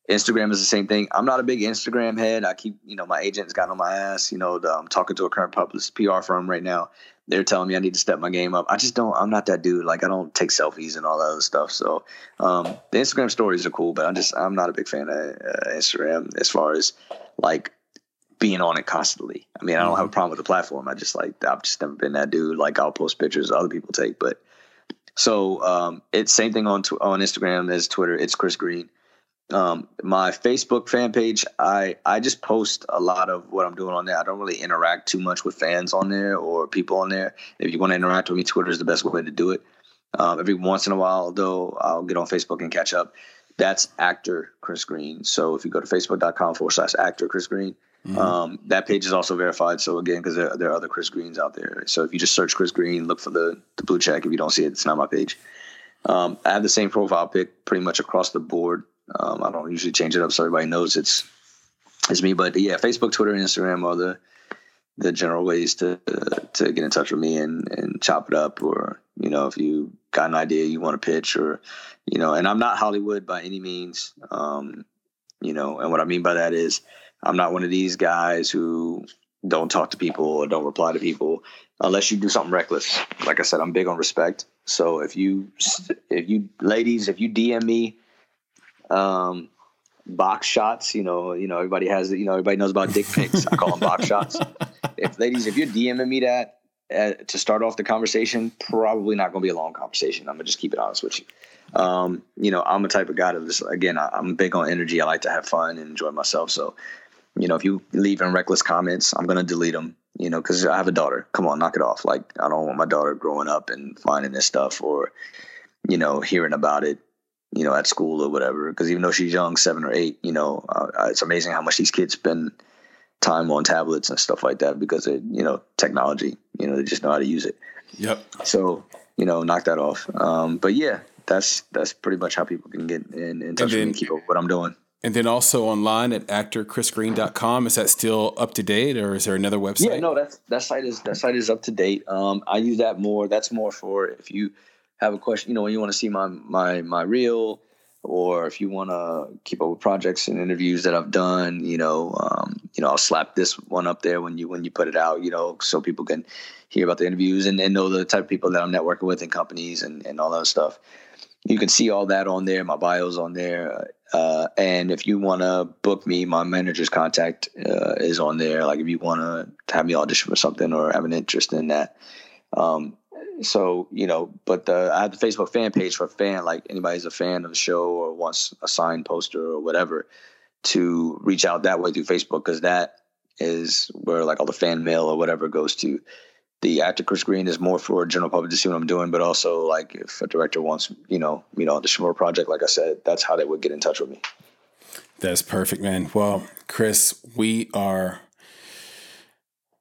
Instagram is the same thing. I'm not a big Instagram head. I keep, you know, my agent's got on my ass. You know, the, I'm talking to a current publicist PR firm right now. They're telling me I need to step my game up. I just don't. I'm not that dude. Like I don't take selfies and all that other stuff. So um, the Instagram stories are cool, but I'm just I'm not a big fan of uh, Instagram as far as like being on it constantly. I mean, I don't have a mm-hmm. problem with the platform. I just like I've just never been that dude. Like I'll post pictures other people take, but so um, it's same thing on on Instagram as Twitter. It's Chris Greene. Um, my Facebook fan page, I I just post a lot of what I'm doing on there. I don't really interact too much with fans on there or people on there. If you want to interact with me, Twitter is the best way to do it. Um, every once in a while, though, I'll get on Facebook and catch up. That's actor Chris Greene. So if you go to facebook.com forward slash actor Chris Greene, mm-hmm. um, that page is also verified. So again, because there, there, are other Chris Greenes out there. So if you just search Chris Greene, look for the, the blue check. If you don't see it, it's not my page. Um, I have the same profile pic pretty much across the board. Um, I don't usually change it up so everybody knows it's it's me. But yeah, Facebook, Twitter, and Instagram are the the general ways to to get in touch with me and and chop it up. Or you know, if you got an idea you want to pitch, or you know, and I'm not Hollywood by any means. Um, you know, and what I mean by that is I'm not one of these guys who don't talk to people or don't reply to people unless you do something reckless. Like I said, I'm big on respect. So if you if you ladies, if you DM me um, box shots. You know, you know, everybody has, you know, everybody knows about dick pics. I call them box shots. If ladies, if you're DMing me that uh, to start off the conversation, probably not going to be a long conversation. I'm gonna just keep it honest with you. Um, you know, I'm a type of guy that just, again, I, I'm big on energy. I like to have fun and enjoy myself. So, you know, if you leave in reckless comments, I'm gonna delete them. You know, because I have a daughter. Come on, knock it off. Like I don't want my daughter growing up and finding this stuff or, you know, hearing about it you know, at school or whatever. Because even though she's young, seven or eight, you know, uh, uh, it's amazing how much these kids spend time on tablets and stuff like that because of you know technology. You know, they just know how to use it. Yep. So you know, knock that off. Um, but yeah, that's that's pretty much how people can get in, in touch then, with me and keep up what I'm doing. And then also online at actorchrisgreen.com. Is that still up to date or is there another website? Yeah, no, that's that site is that site is up to date. Um, I use that more. That's more for if you have a question, you know, when you want to see my my my reel, or if you want to keep up with projects and interviews that I've done, you know, um, you know, I'll slap this one up there when you when you put it out, you know, so people can hear about the interviews and, and know the type of people that I'm networking with and companies and, and all that stuff. You can see all that on there. My bio's on there. Uh, and if you want to book me, my manager's contact uh, is on there. Like if you want to have me audition for something or have an interest in that, um, so you know, but the, I have the Facebook fan page for a fan, like anybody's a fan of the show or wants a signed poster or whatever, to reach out that way through Facebook because that is where like all the fan mail or whatever goes to. The actor Chris Greene is more for general public to see what I'm doing, but also like if a director wants, you know, you know, the Shimura project, like I said, that's how they would get in touch with me. That's perfect, man. Well, Chris, we are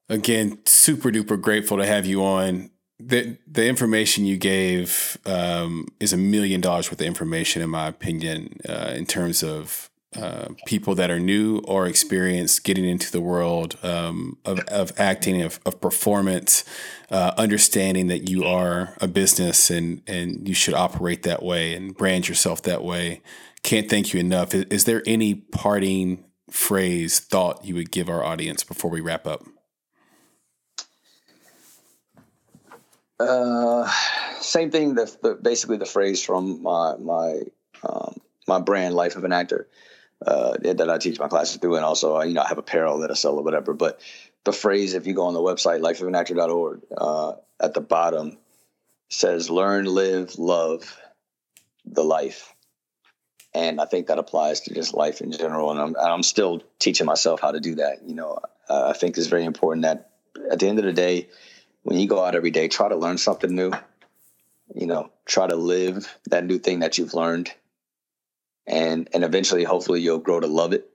again super duper grateful to have you on the the information you gave um, is a million dollars worth of information, in my opinion, uh, in terms of uh, people that are new or experienced getting into the world um, of, of acting, of, of performance, uh, understanding that you are a business and, and you should operate that way and brand yourself that way. Can't thank you enough. Is, is there any parting phrase, thought you would give our audience before we wrap up? Uh, same thing. The, basically the phrase from my my um, my brand, Life of an Actor, uh, that I teach my classes through, and also you know I have apparel that I sell or whatever. But the phrase, if you go on the website life of lifeofanactor.org, uh, at the bottom says "Learn, live, love the life." And I think that applies to just life in general. And I'm, I'm still teaching myself how to do that. You know, uh, I think it's very important that at the end of the day, when you go out every day, try to learn something new. You know, try to live that new thing that you've learned, and and eventually, hopefully, you'll grow to love it.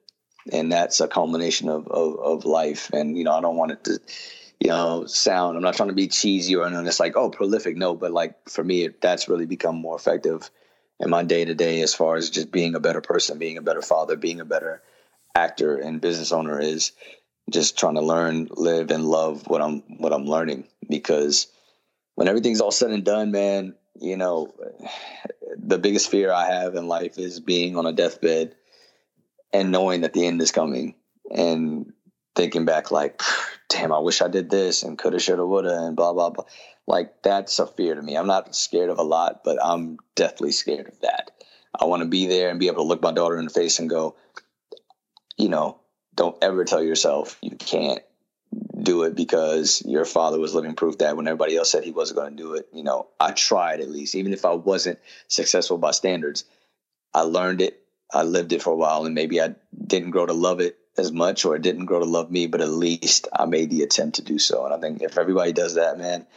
And that's a culmination of of, of life. And you know, I don't want it to, you know, sound. I'm not trying to be cheesy or anything. It's like oh, prolific. No, but like for me, that's really become more effective in my day to day as far as just being a better person, being a better father, being a better actor and business owner is just trying to learn, live, and love what I'm what I'm learning. Because when everything's all said and done, man, you know, the biggest fear I have in life is being on a deathbed and knowing that the end is coming and thinking back like, damn, I wish I did this and coulda, shoulda, woulda, and blah blah blah. Like that's a fear to me. I'm not scared of a lot, but I'm deathly scared of that. I want to be there and be able to look my daughter in the face and go, you know, don't ever tell yourself you can't do it because your father was living proof that when everybody else said he wasn't going to do it, you know, I tried at least, even if I wasn't successful by standards, I learned it. I lived it for a while and maybe I didn't grow to love it as much or it didn't grow to love me, but at least I made the attempt to do so. And I think if everybody does that, man,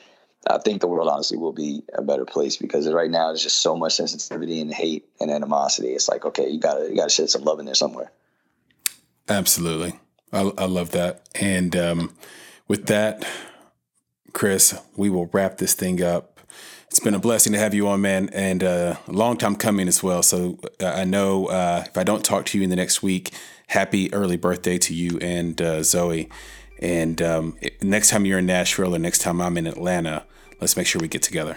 I think the world honestly will be a better place because right now there's just so much sensitivity and hate and animosity. It's like, okay, you gotta you gotta shed some love in there somewhere. Absolutely. I, I love that. And um, with that, Chris, we will wrap this thing up. It's been a blessing to have you on, man, and uh, a long time coming as well. So uh, I know uh, if I don't talk to you in the next week, happy early birthday to you and uh, Zoe. And um, next time you're in Nashville or next time I'm in Atlanta, let's make sure we get together.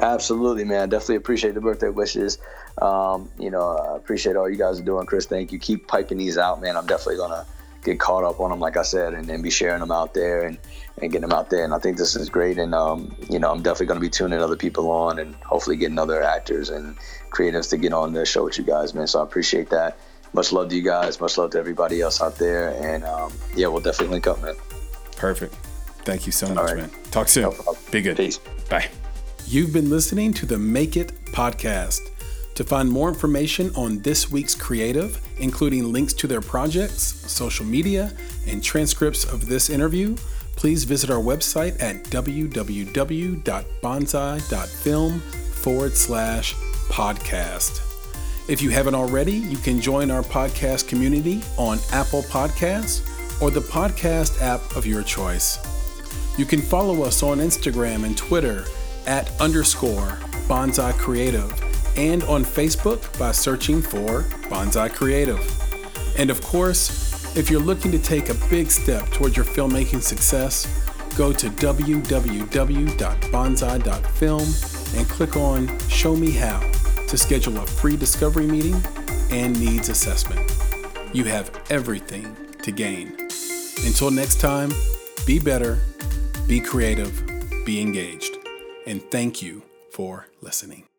Absolutely, man. Definitely appreciate the birthday wishes. Um, you know, I appreciate all you guys are doing, Chris. Thank you. Keep piping these out, man. I'm definitely gonna get caught up on them, like I said, and then be sharing them out there and, and getting them out there. And I think this is great. And, um, you know, I'm definitely going to be tuning other people on and hopefully getting other actors and creatives to get on the show with you guys, man. So I appreciate that. Much love to you guys. Much love to everybody else out there. And um, yeah, we'll definitely link up, man. Perfect. Thank you so much, right. man. Talk soon. No Be good. Peace. Bye. You've been listening to the Make It podcast. To find more information on this week's creative, including links to their projects, social media, and transcripts of this interview, please visit our website at www.bonsai.film forward slash podcast. If you haven't already, you can join our podcast community on Apple Podcasts or the podcast app of your choice. You can follow us on Instagram and Twitter at underscore bonsai creative and on Facebook by searching for Bonsai Creative. And of course, if you're looking to take a big step towards your filmmaking success, go to www.bonsai.film and click on Show Me How to schedule a free discovery meeting and needs assessment. You have everything to gain. Until next time, be better, be creative, be engaged, and thank you for listening.